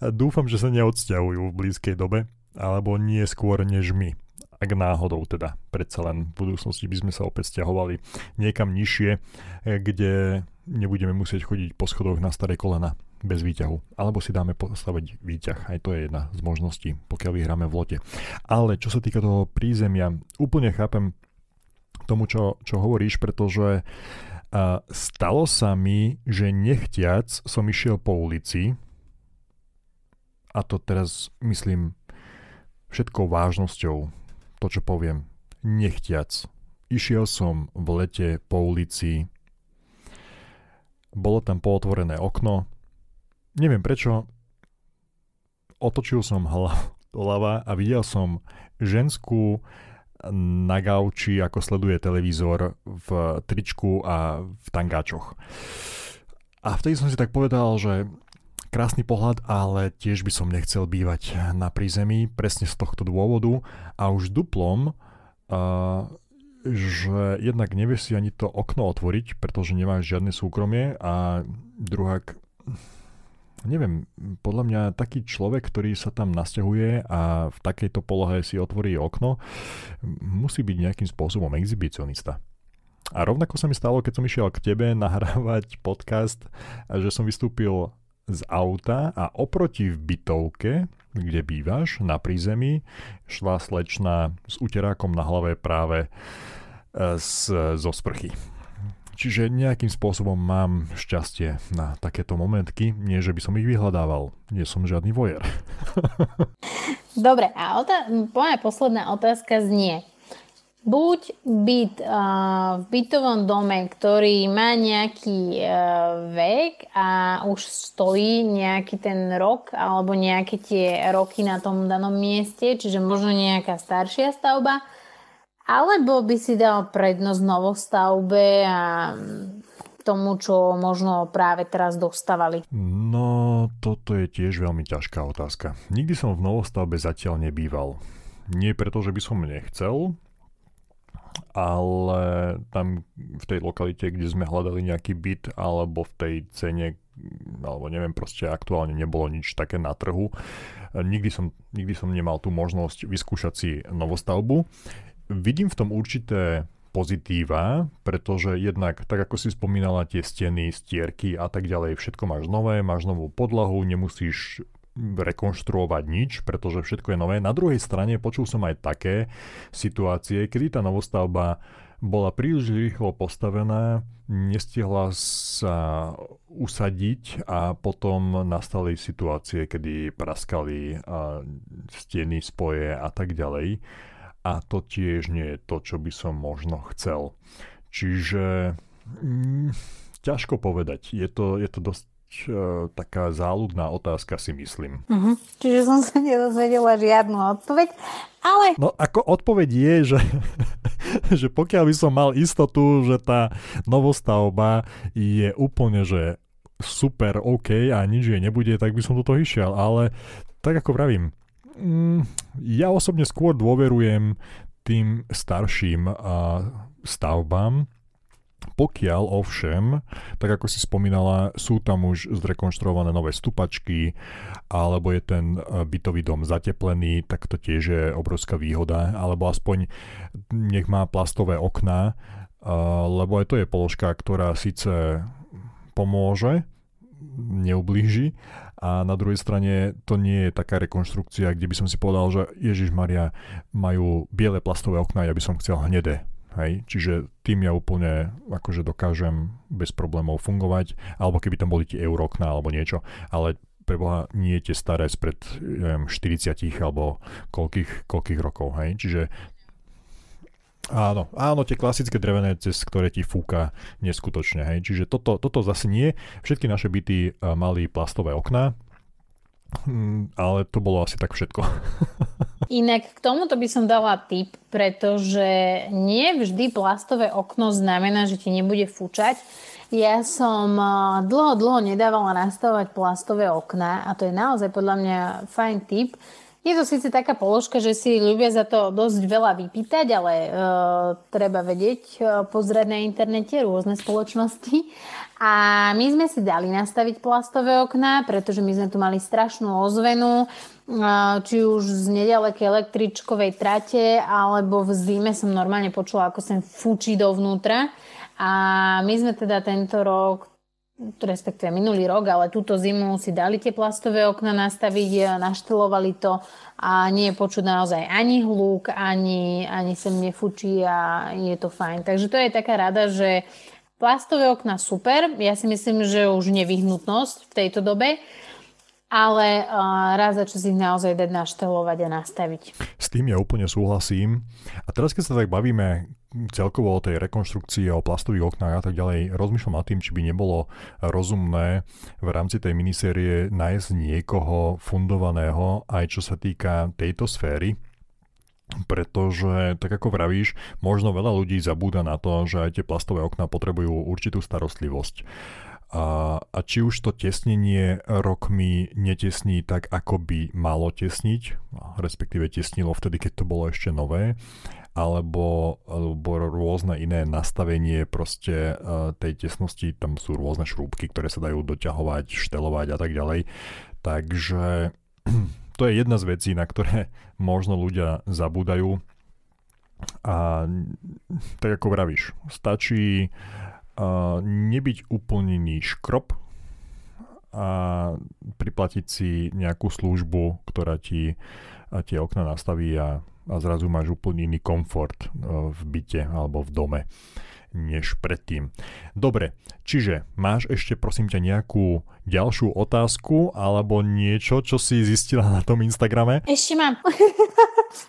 Dúfam, že sa neodsťahujú v blízkej dobe, alebo nie skôr než my. Ak náhodou teda, predsa len v budúcnosti by sme sa opäť stiahovali niekam nižšie, kde nebudeme musieť chodiť po schodoch na staré kolena bez výťahu. Alebo si dáme postaviť výťah. Aj to je jedna z možností, pokiaľ vyhráme v lote. Ale čo sa týka toho prízemia, úplne chápem tomu, čo, čo hovoríš, pretože uh, stalo sa mi, že nechtiac som išiel po ulici, a to teraz myslím všetkou vážnosťou, to čo poviem, nechtiac. Išiel som v lete po ulici, bolo tam pootvorené okno, neviem prečo, otočil som <laughs> hlava a videl som ženskú na gauči, ako sleduje televízor v tričku a v tangáčoch. A vtedy som si tak povedal, že krásny pohľad, ale tiež by som nechcel bývať na prízemí presne z tohto dôvodu a už duplom uh, že jednak nevie si ani to okno otvoriť, pretože nemáš žiadne súkromie a druhák, neviem, podľa mňa taký človek, ktorý sa tam nasťahuje a v takejto polohe si otvorí okno, musí byť nejakým spôsobom exhibicionista. A rovnako sa mi stalo, keď som išiel k tebe <laughs> nahrávať podcast, že som vystúpil z auta a oproti v bytovke, kde bývaš, na prízemí, šla slečna s uterákom na hlave práve e, z, zo sprchy. Čiže nejakým spôsobom mám šťastie na takéto momentky, nie že by som ich vyhľadával. Nie som žiadny vojer.
Dobre, a otá- moja posledná otázka znie buď byt uh, v bytovom dome, ktorý má nejaký uh, vek a už stojí nejaký ten rok alebo nejaké tie roky na tom danom mieste, čiže možno nejaká staršia stavba, alebo by si dal prednosť novostavbe a tomu, čo možno práve teraz dostávali?
No, toto je tiež veľmi ťažká otázka. Nikdy som v novostavbe zatiaľ nebýval. Nie preto, že by som nechcel, ale tam v tej lokalite, kde sme hľadali nejaký byt alebo v tej cene alebo neviem, proste aktuálne nebolo nič také na trhu. Nikdy som, nikdy som nemal tú možnosť vyskúšať si novostavbu. Vidím v tom určité pozitíva, pretože jednak, tak ako si spomínala, tie steny, stierky a tak ďalej, všetko máš nové, máš novú podlahu, nemusíš rekonštruovať nič, pretože všetko je nové. Na druhej strane počul som aj také situácie, kedy tá novostavba bola príliš rýchlo postavená, nestihla sa usadiť a potom nastali situácie, kedy praskali steny, spoje a tak ďalej. A to tiež nie je to, čo by som možno chcel. Čiže mm, ťažko povedať. Je to, je to dosť uh, taká záľudná otázka, si myslím.
Uh-huh. Čiže som sa nedozvedela žiadnu odpoveď, ale...
No ako odpoveď je, že, <laughs> že pokiaľ by som mal istotu, že tá novostavba je úplne, že super, OK a nič jej nebude, tak by som do toho išiel. Ale tak ako pravím, mm, ja osobne skôr dôverujem tým starším stavbám, pokiaľ ovšem, tak ako si spomínala, sú tam už zrekonštruované nové stupačky, alebo je ten e, bytový dom zateplený, tak to tiež je obrovská výhoda, alebo aspoň nech má plastové okná, e, lebo aj to je položka, ktorá síce pomôže, neublíži, a na druhej strane to nie je taká rekonštrukcia, kde by som si povedal, že Ježiš Maria majú biele plastové okná, ja by som chcel hnedé Hej, čiže tým ja úplne akože dokážem bez problémov fungovať, alebo keby tam boli tie eurokna alebo niečo, ale preboha nie tie staré spred neviem, 40 alebo koľkých, koľkých rokov, hej, čiže Áno, áno, tie klasické drevené, cez ktoré ti fúka neskutočne, hej. Čiže toto, toto zase nie. Všetky naše byty uh, mali plastové okná, ale to bolo asi tak všetko. <laughs>
Inak k tomuto by som dala tip, pretože nie vždy plastové okno znamená, že ti nebude fúčať. Ja som eh, dlho, dlho nedávala nastavovať plastové okná a to je naozaj podľa mňa fajn tip. Je to síce taká položka, že si ľubia za to dosť veľa vypýtať, ale uh, treba vedieť, uh, pozrieť na internete rôzne spoločnosti. A my sme si dali nastaviť plastové okná, pretože my sme tu mali strašnú ozvenu či už z nedalekej električkovej trate, alebo v zime som normálne počula, ako sem fúči dovnútra. A my sme teda tento rok, respektíve minulý rok, ale túto zimu si dali tie plastové okna nastaviť, naštelovali to a nie je počuť naozaj ani hluk, ani, ani sem nefúči a je to fajn. Takže to je taká rada, že plastové okna super, ja si myslím, že už nevyhnutnosť v tejto dobe, ale raz za čo si ich naozaj dať naštelovať a nastaviť.
S tým ja úplne súhlasím. A teraz, keď sa tak bavíme celkovo o tej rekonštrukcii, o plastových oknách a tak ďalej, rozmýšľam nad tým, či by nebolo rozumné v rámci tej minisérie nájsť niekoho fundovaného, aj čo sa týka tejto sféry, pretože, tak ako vravíš, možno veľa ľudí zabúda na to, že aj tie plastové okná potrebujú určitú starostlivosť. A, a či už to tesnenie rokmi netesní tak, ako by malo tesniť, respektíve tesnilo vtedy, keď to bolo ešte nové, alebo, alebo rôzne iné nastavenie proste uh, tej tesnosti, tam sú rôzne šrúbky, ktoré sa dajú doťahovať, štelovať a tak ďalej. Takže to je jedna z vecí, na ktoré možno ľudia zabúdajú. A tak ako vravíš, stačí uh, nebyť úplný škrop a priplatiť si nejakú službu, ktorá ti tie okna nastaví a, a zrazu máš úplne iný komfort v byte alebo v dome než predtým. Dobre, čiže máš ešte prosím ťa nejakú ďalšiu otázku alebo niečo, čo si zistila na tom Instagrame?
Ešte mám. <laughs>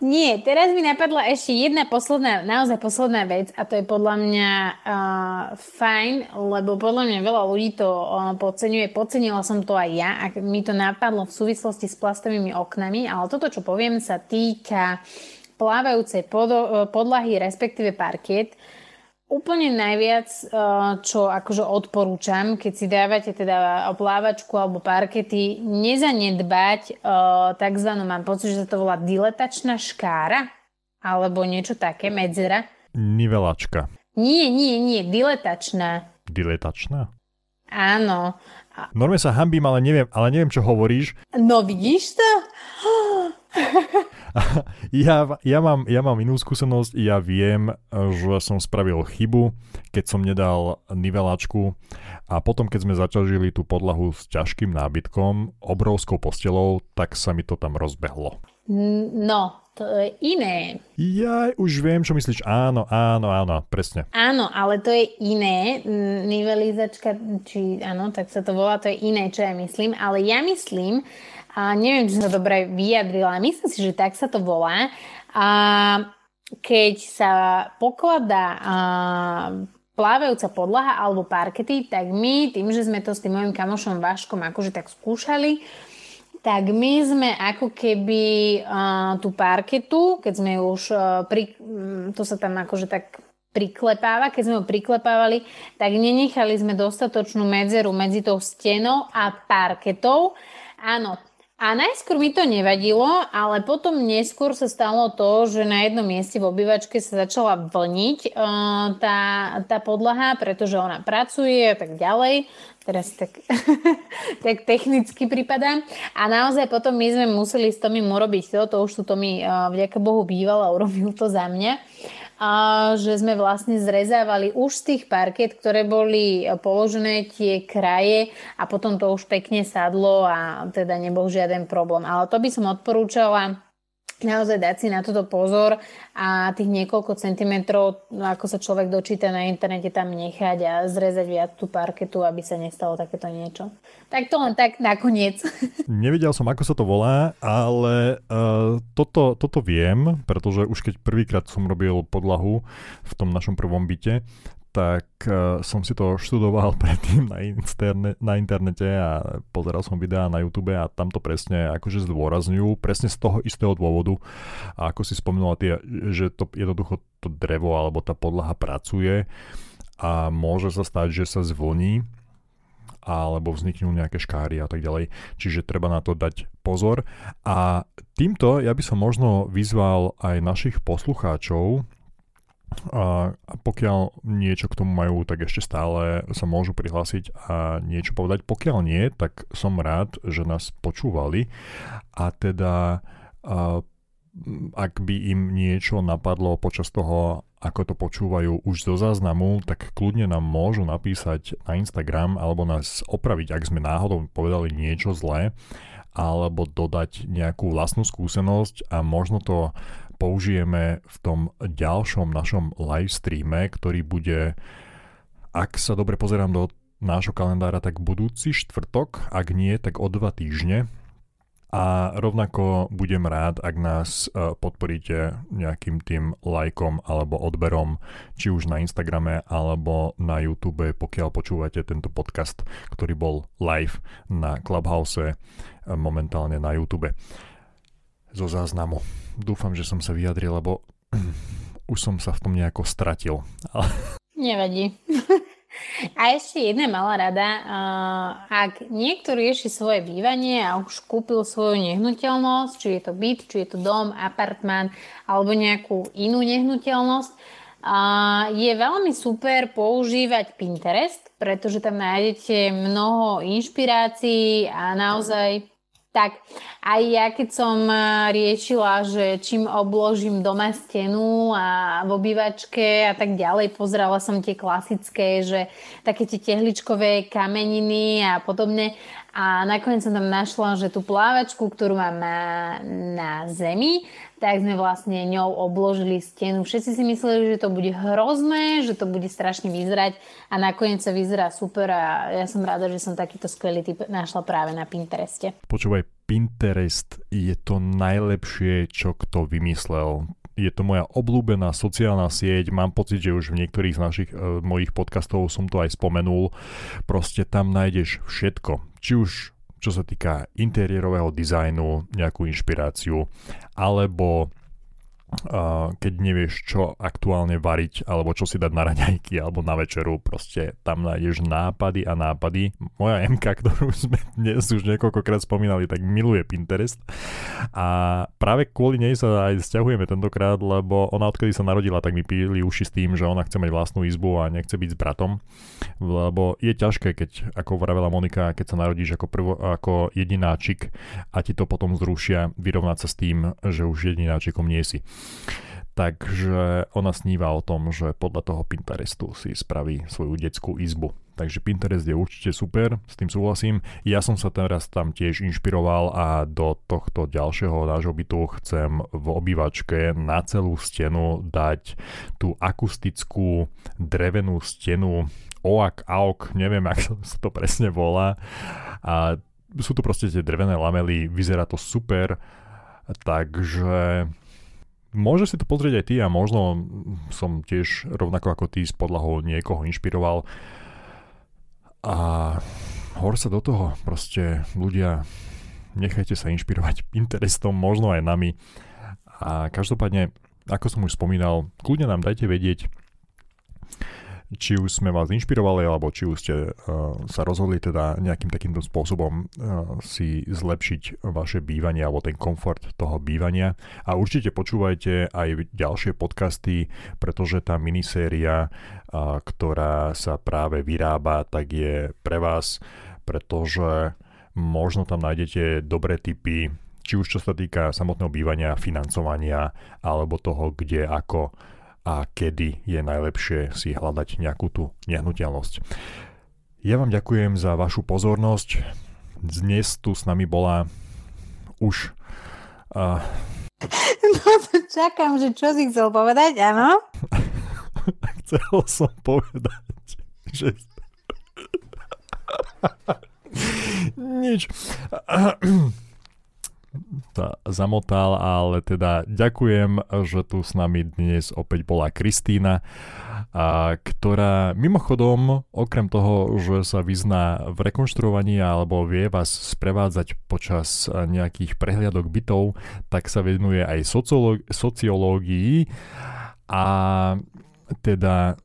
Nie, teraz mi napadla ešte jedna posledná, naozaj posledná vec a to je podľa mňa uh, fajn, lebo podľa mňa veľa ľudí to uh, podceňuje. Podcenila som to aj ja a mi to napadlo v súvislosti s plastovými oknami, ale toto, čo poviem, sa týka plávajúcej pod, podlahy, respektíve parket. Úplne najviac, eh, čo akože odporúčam, keď si dávate teda plávačku alebo parkety, nezanedbať eh, takzvanú, mám pocit, že sa to volá diletačná škára, alebo niečo také, medzera.
Nivelačka.
Nie, nie, nie, diletačná.
Diletačná?
Áno.
Normálne sa hambím, ale neviem, ale neviem, čo hovoríš.
No vidíš to? <gasps> <laughs>
ja, ja, mám, ja mám inú skúsenosť, ja viem, že som spravil chybu, keď som nedal nivelačku a potom, keď sme zaťažili tú podlahu s ťažkým nábytkom, obrovskou postelou, tak sa mi to tam rozbehlo.
No, to je iné.
Ja už viem, čo myslíš. Áno, áno, áno, presne.
Áno, ale to je iné. Nivelizačka, či áno, tak sa to volá, to je iné, čo ja myslím. Ale ja myslím, a neviem, či sa dobre vyjadrila, myslím si, že tak sa to volá. A keď sa pokladá plávajúca podlaha alebo parkety, tak my, tým, že sme to s tým mojim kamošom Váškom akože tak skúšali, tak my sme ako keby uh, tú parketu, keď sme už uh, pri, um, to sa tam akože tak priklepáva, keď sme ho priklepávali, tak nenechali sme dostatočnú medzeru medzi tou stenou a parketou. Áno, a najskôr mi to nevadilo, ale potom neskôr sa stalo to, že na jednom mieste v obývačke sa začala vlniť uh, tá, tá podlaha, pretože ona pracuje a tak ďalej. Teraz tak, <laughs> tak technicky pripadá. A naozaj potom my sme museli s Tomím urobiť to, to už tu Tomi uh, vďaka Bohu býval a urobil to za mňa a že sme vlastne zrezávali už z tých parket, ktoré boli položené tie kraje a potom to už pekne sadlo a teda nebol žiaden problém. Ale to by som odporúčala naozaj dať si na toto pozor a tých niekoľko centimetrov, ako sa človek dočíta na internete, tam nechať a zrezať viac tú parketu, aby sa nestalo takéto niečo. Tak to len tak nakoniec. <laughs>
Nevedel som, ako sa to volá, ale uh, toto, toto viem, pretože už keď prvýkrát som robil podlahu v tom našom prvom byte, tak uh, som si to študoval <laughs> predtým na, interne, na internete a pozeral som videá na YouTube a tam to presne akože zdôrazňujú, presne z toho istého dôvodu. A ako si spomenula, tie, že to jednoducho to drevo alebo tá podlaha pracuje a môže sa stať, že sa zvlní alebo vzniknú nejaké škáry a tak ďalej. Čiže treba na to dať pozor. A týmto ja by som možno vyzval aj našich poslucháčov, a pokiaľ niečo k tomu majú, tak ešte stále sa môžu prihlásiť a niečo povedať. Pokiaľ nie, tak som rád, že nás počúvali a teda a, ak by im niečo napadlo počas toho, ako to počúvajú už zo záznamu, tak kľudne nám môžu napísať na Instagram alebo nás opraviť, ak sme náhodou povedali niečo zlé alebo dodať nejakú vlastnú skúsenosť a možno to použijeme v tom ďalšom našom live streame, ktorý bude, ak sa dobre pozerám do nášho kalendára, tak budúci štvrtok, ak nie, tak o dva týždne. A rovnako budem rád, ak nás e, podporíte nejakým tým lajkom alebo odberom, či už na Instagrame alebo na YouTube, pokiaľ počúvate tento podcast, ktorý bol live na Clubhouse, e, momentálne na YouTube zo záznamu. Dúfam, že som sa vyjadril, lebo <clears throat> už som sa v tom nejako stratil.
Nevadí. <laughs> A ešte jedna malá rada. Ak niekto rieši svoje bývanie a už kúpil svoju nehnuteľnosť, či je to byt, či je to dom, apartmán alebo nejakú inú nehnuteľnosť, je veľmi super používať Pinterest, pretože tam nájdete mnoho inšpirácií a naozaj tak aj ja keď som e, riešila, že čím obložím doma stenu a v obývačke a tak ďalej, pozerala som tie klasické, že také tie tehličkové kameniny a podobne. A nakoniec som tam našla, že tú plávačku, ktorú mám na, na zemi, tak sme vlastne ňou obložili stenu. Všetci si mysleli, že to bude hrozné, že to bude strašne vyzerať a nakoniec sa vyzerá super a ja som rada, že som takýto skvelý typ našla práve na Pintereste.
Počúvaj, Pinterest je to najlepšie, čo kto vymyslel je to moja obľúbená sociálna sieť, mám pocit, že už v niektorých z našich e, mojich podcastov som to aj spomenul. Proste tam nájdeš všetko. Či už čo sa týka interiérového dizajnu, nejakú inšpiráciu, alebo keď nevieš, čo aktuálne variť, alebo čo si dať na raňajky, alebo na večeru, proste tam nájdeš nápady a nápady. Moja MK, ktorú sme dnes už niekoľkokrát spomínali, tak miluje Pinterest. A práve kvôli nej sa aj stiahujeme tentokrát, lebo ona odkedy sa narodila, tak mi píli uši s tým, že ona chce mať vlastnú izbu a nechce byť s bratom. Lebo je ťažké, keď, ako vravela Monika, keď sa narodíš ako, prvo, ako jedináčik a ti to potom zrušia, vyrovnať sa s tým, že už jedináčikom nie si. Takže ona sníva o tom, že podľa toho Pinterestu si spraví svoju detskú izbu. Takže Pinterest je určite super, s tým súhlasím. Ja som sa teraz tam tiež inšpiroval a do tohto ďalšieho nášho bytu chcem v obývačke na celú stenu dať tú akustickú drevenú stenu OAK, AOK, neviem, ako sa to presne volá. A sú to proste tie drevené lamely, vyzerá to super, takže Môže si to pozrieť aj ty a možno som tiež rovnako ako ty s podlahou niekoho inšpiroval. A hor sa do toho, proste ľudia, nechajte sa inšpirovať <laughs> Pinterestom, možno aj nami. A každopádne, ako som už spomínal, kľudne nám dajte vedieť, či už sme vás inšpirovali, alebo či už ste uh, sa rozhodli teda nejakým takýmto spôsobom uh, si zlepšiť vaše bývanie alebo ten komfort toho bývania. A určite počúvajte aj ďalšie podcasty, pretože tá miniséria, uh, ktorá sa práve vyrába, tak je pre vás, pretože možno tam nájdete dobré tipy, či už čo sa týka samotného bývania, financovania, alebo toho, kde, ako a kedy je najlepšie si hľadať nejakú tú nehnuteľnosť. Ja vám ďakujem za vašu pozornosť. Dnes tu s nami bola už... Uh...
No to čakám, že čo si chcel povedať, áno? <laughs>
chcel som povedať, že... Nič <clears throat> sa zamotal, ale teda ďakujem, že tu s nami dnes opäť bola Kristýna, a, ktorá mimochodom, okrem toho, že sa vyzná v rekonštruovaní alebo vie vás sprevádzať počas nejakých prehliadok bytov, tak sa venuje aj sociológii. A teda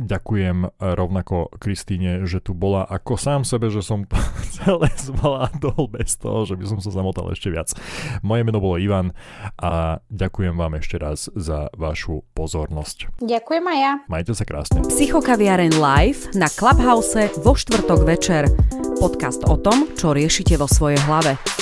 ďakujem rovnako Kristýne, že tu bola ako sám sebe, že som <laughs> celé zvládol bez toho, že by som sa zamotal ešte viac. Moje meno bolo Ivan a ďakujem vám ešte raz za vašu pozornosť.
Ďakujem aj ja.
Majte sa krásne.
Psychokaviaren live na Clubhouse vo štvrtok večer. Podcast o tom, čo riešite vo svojej hlave.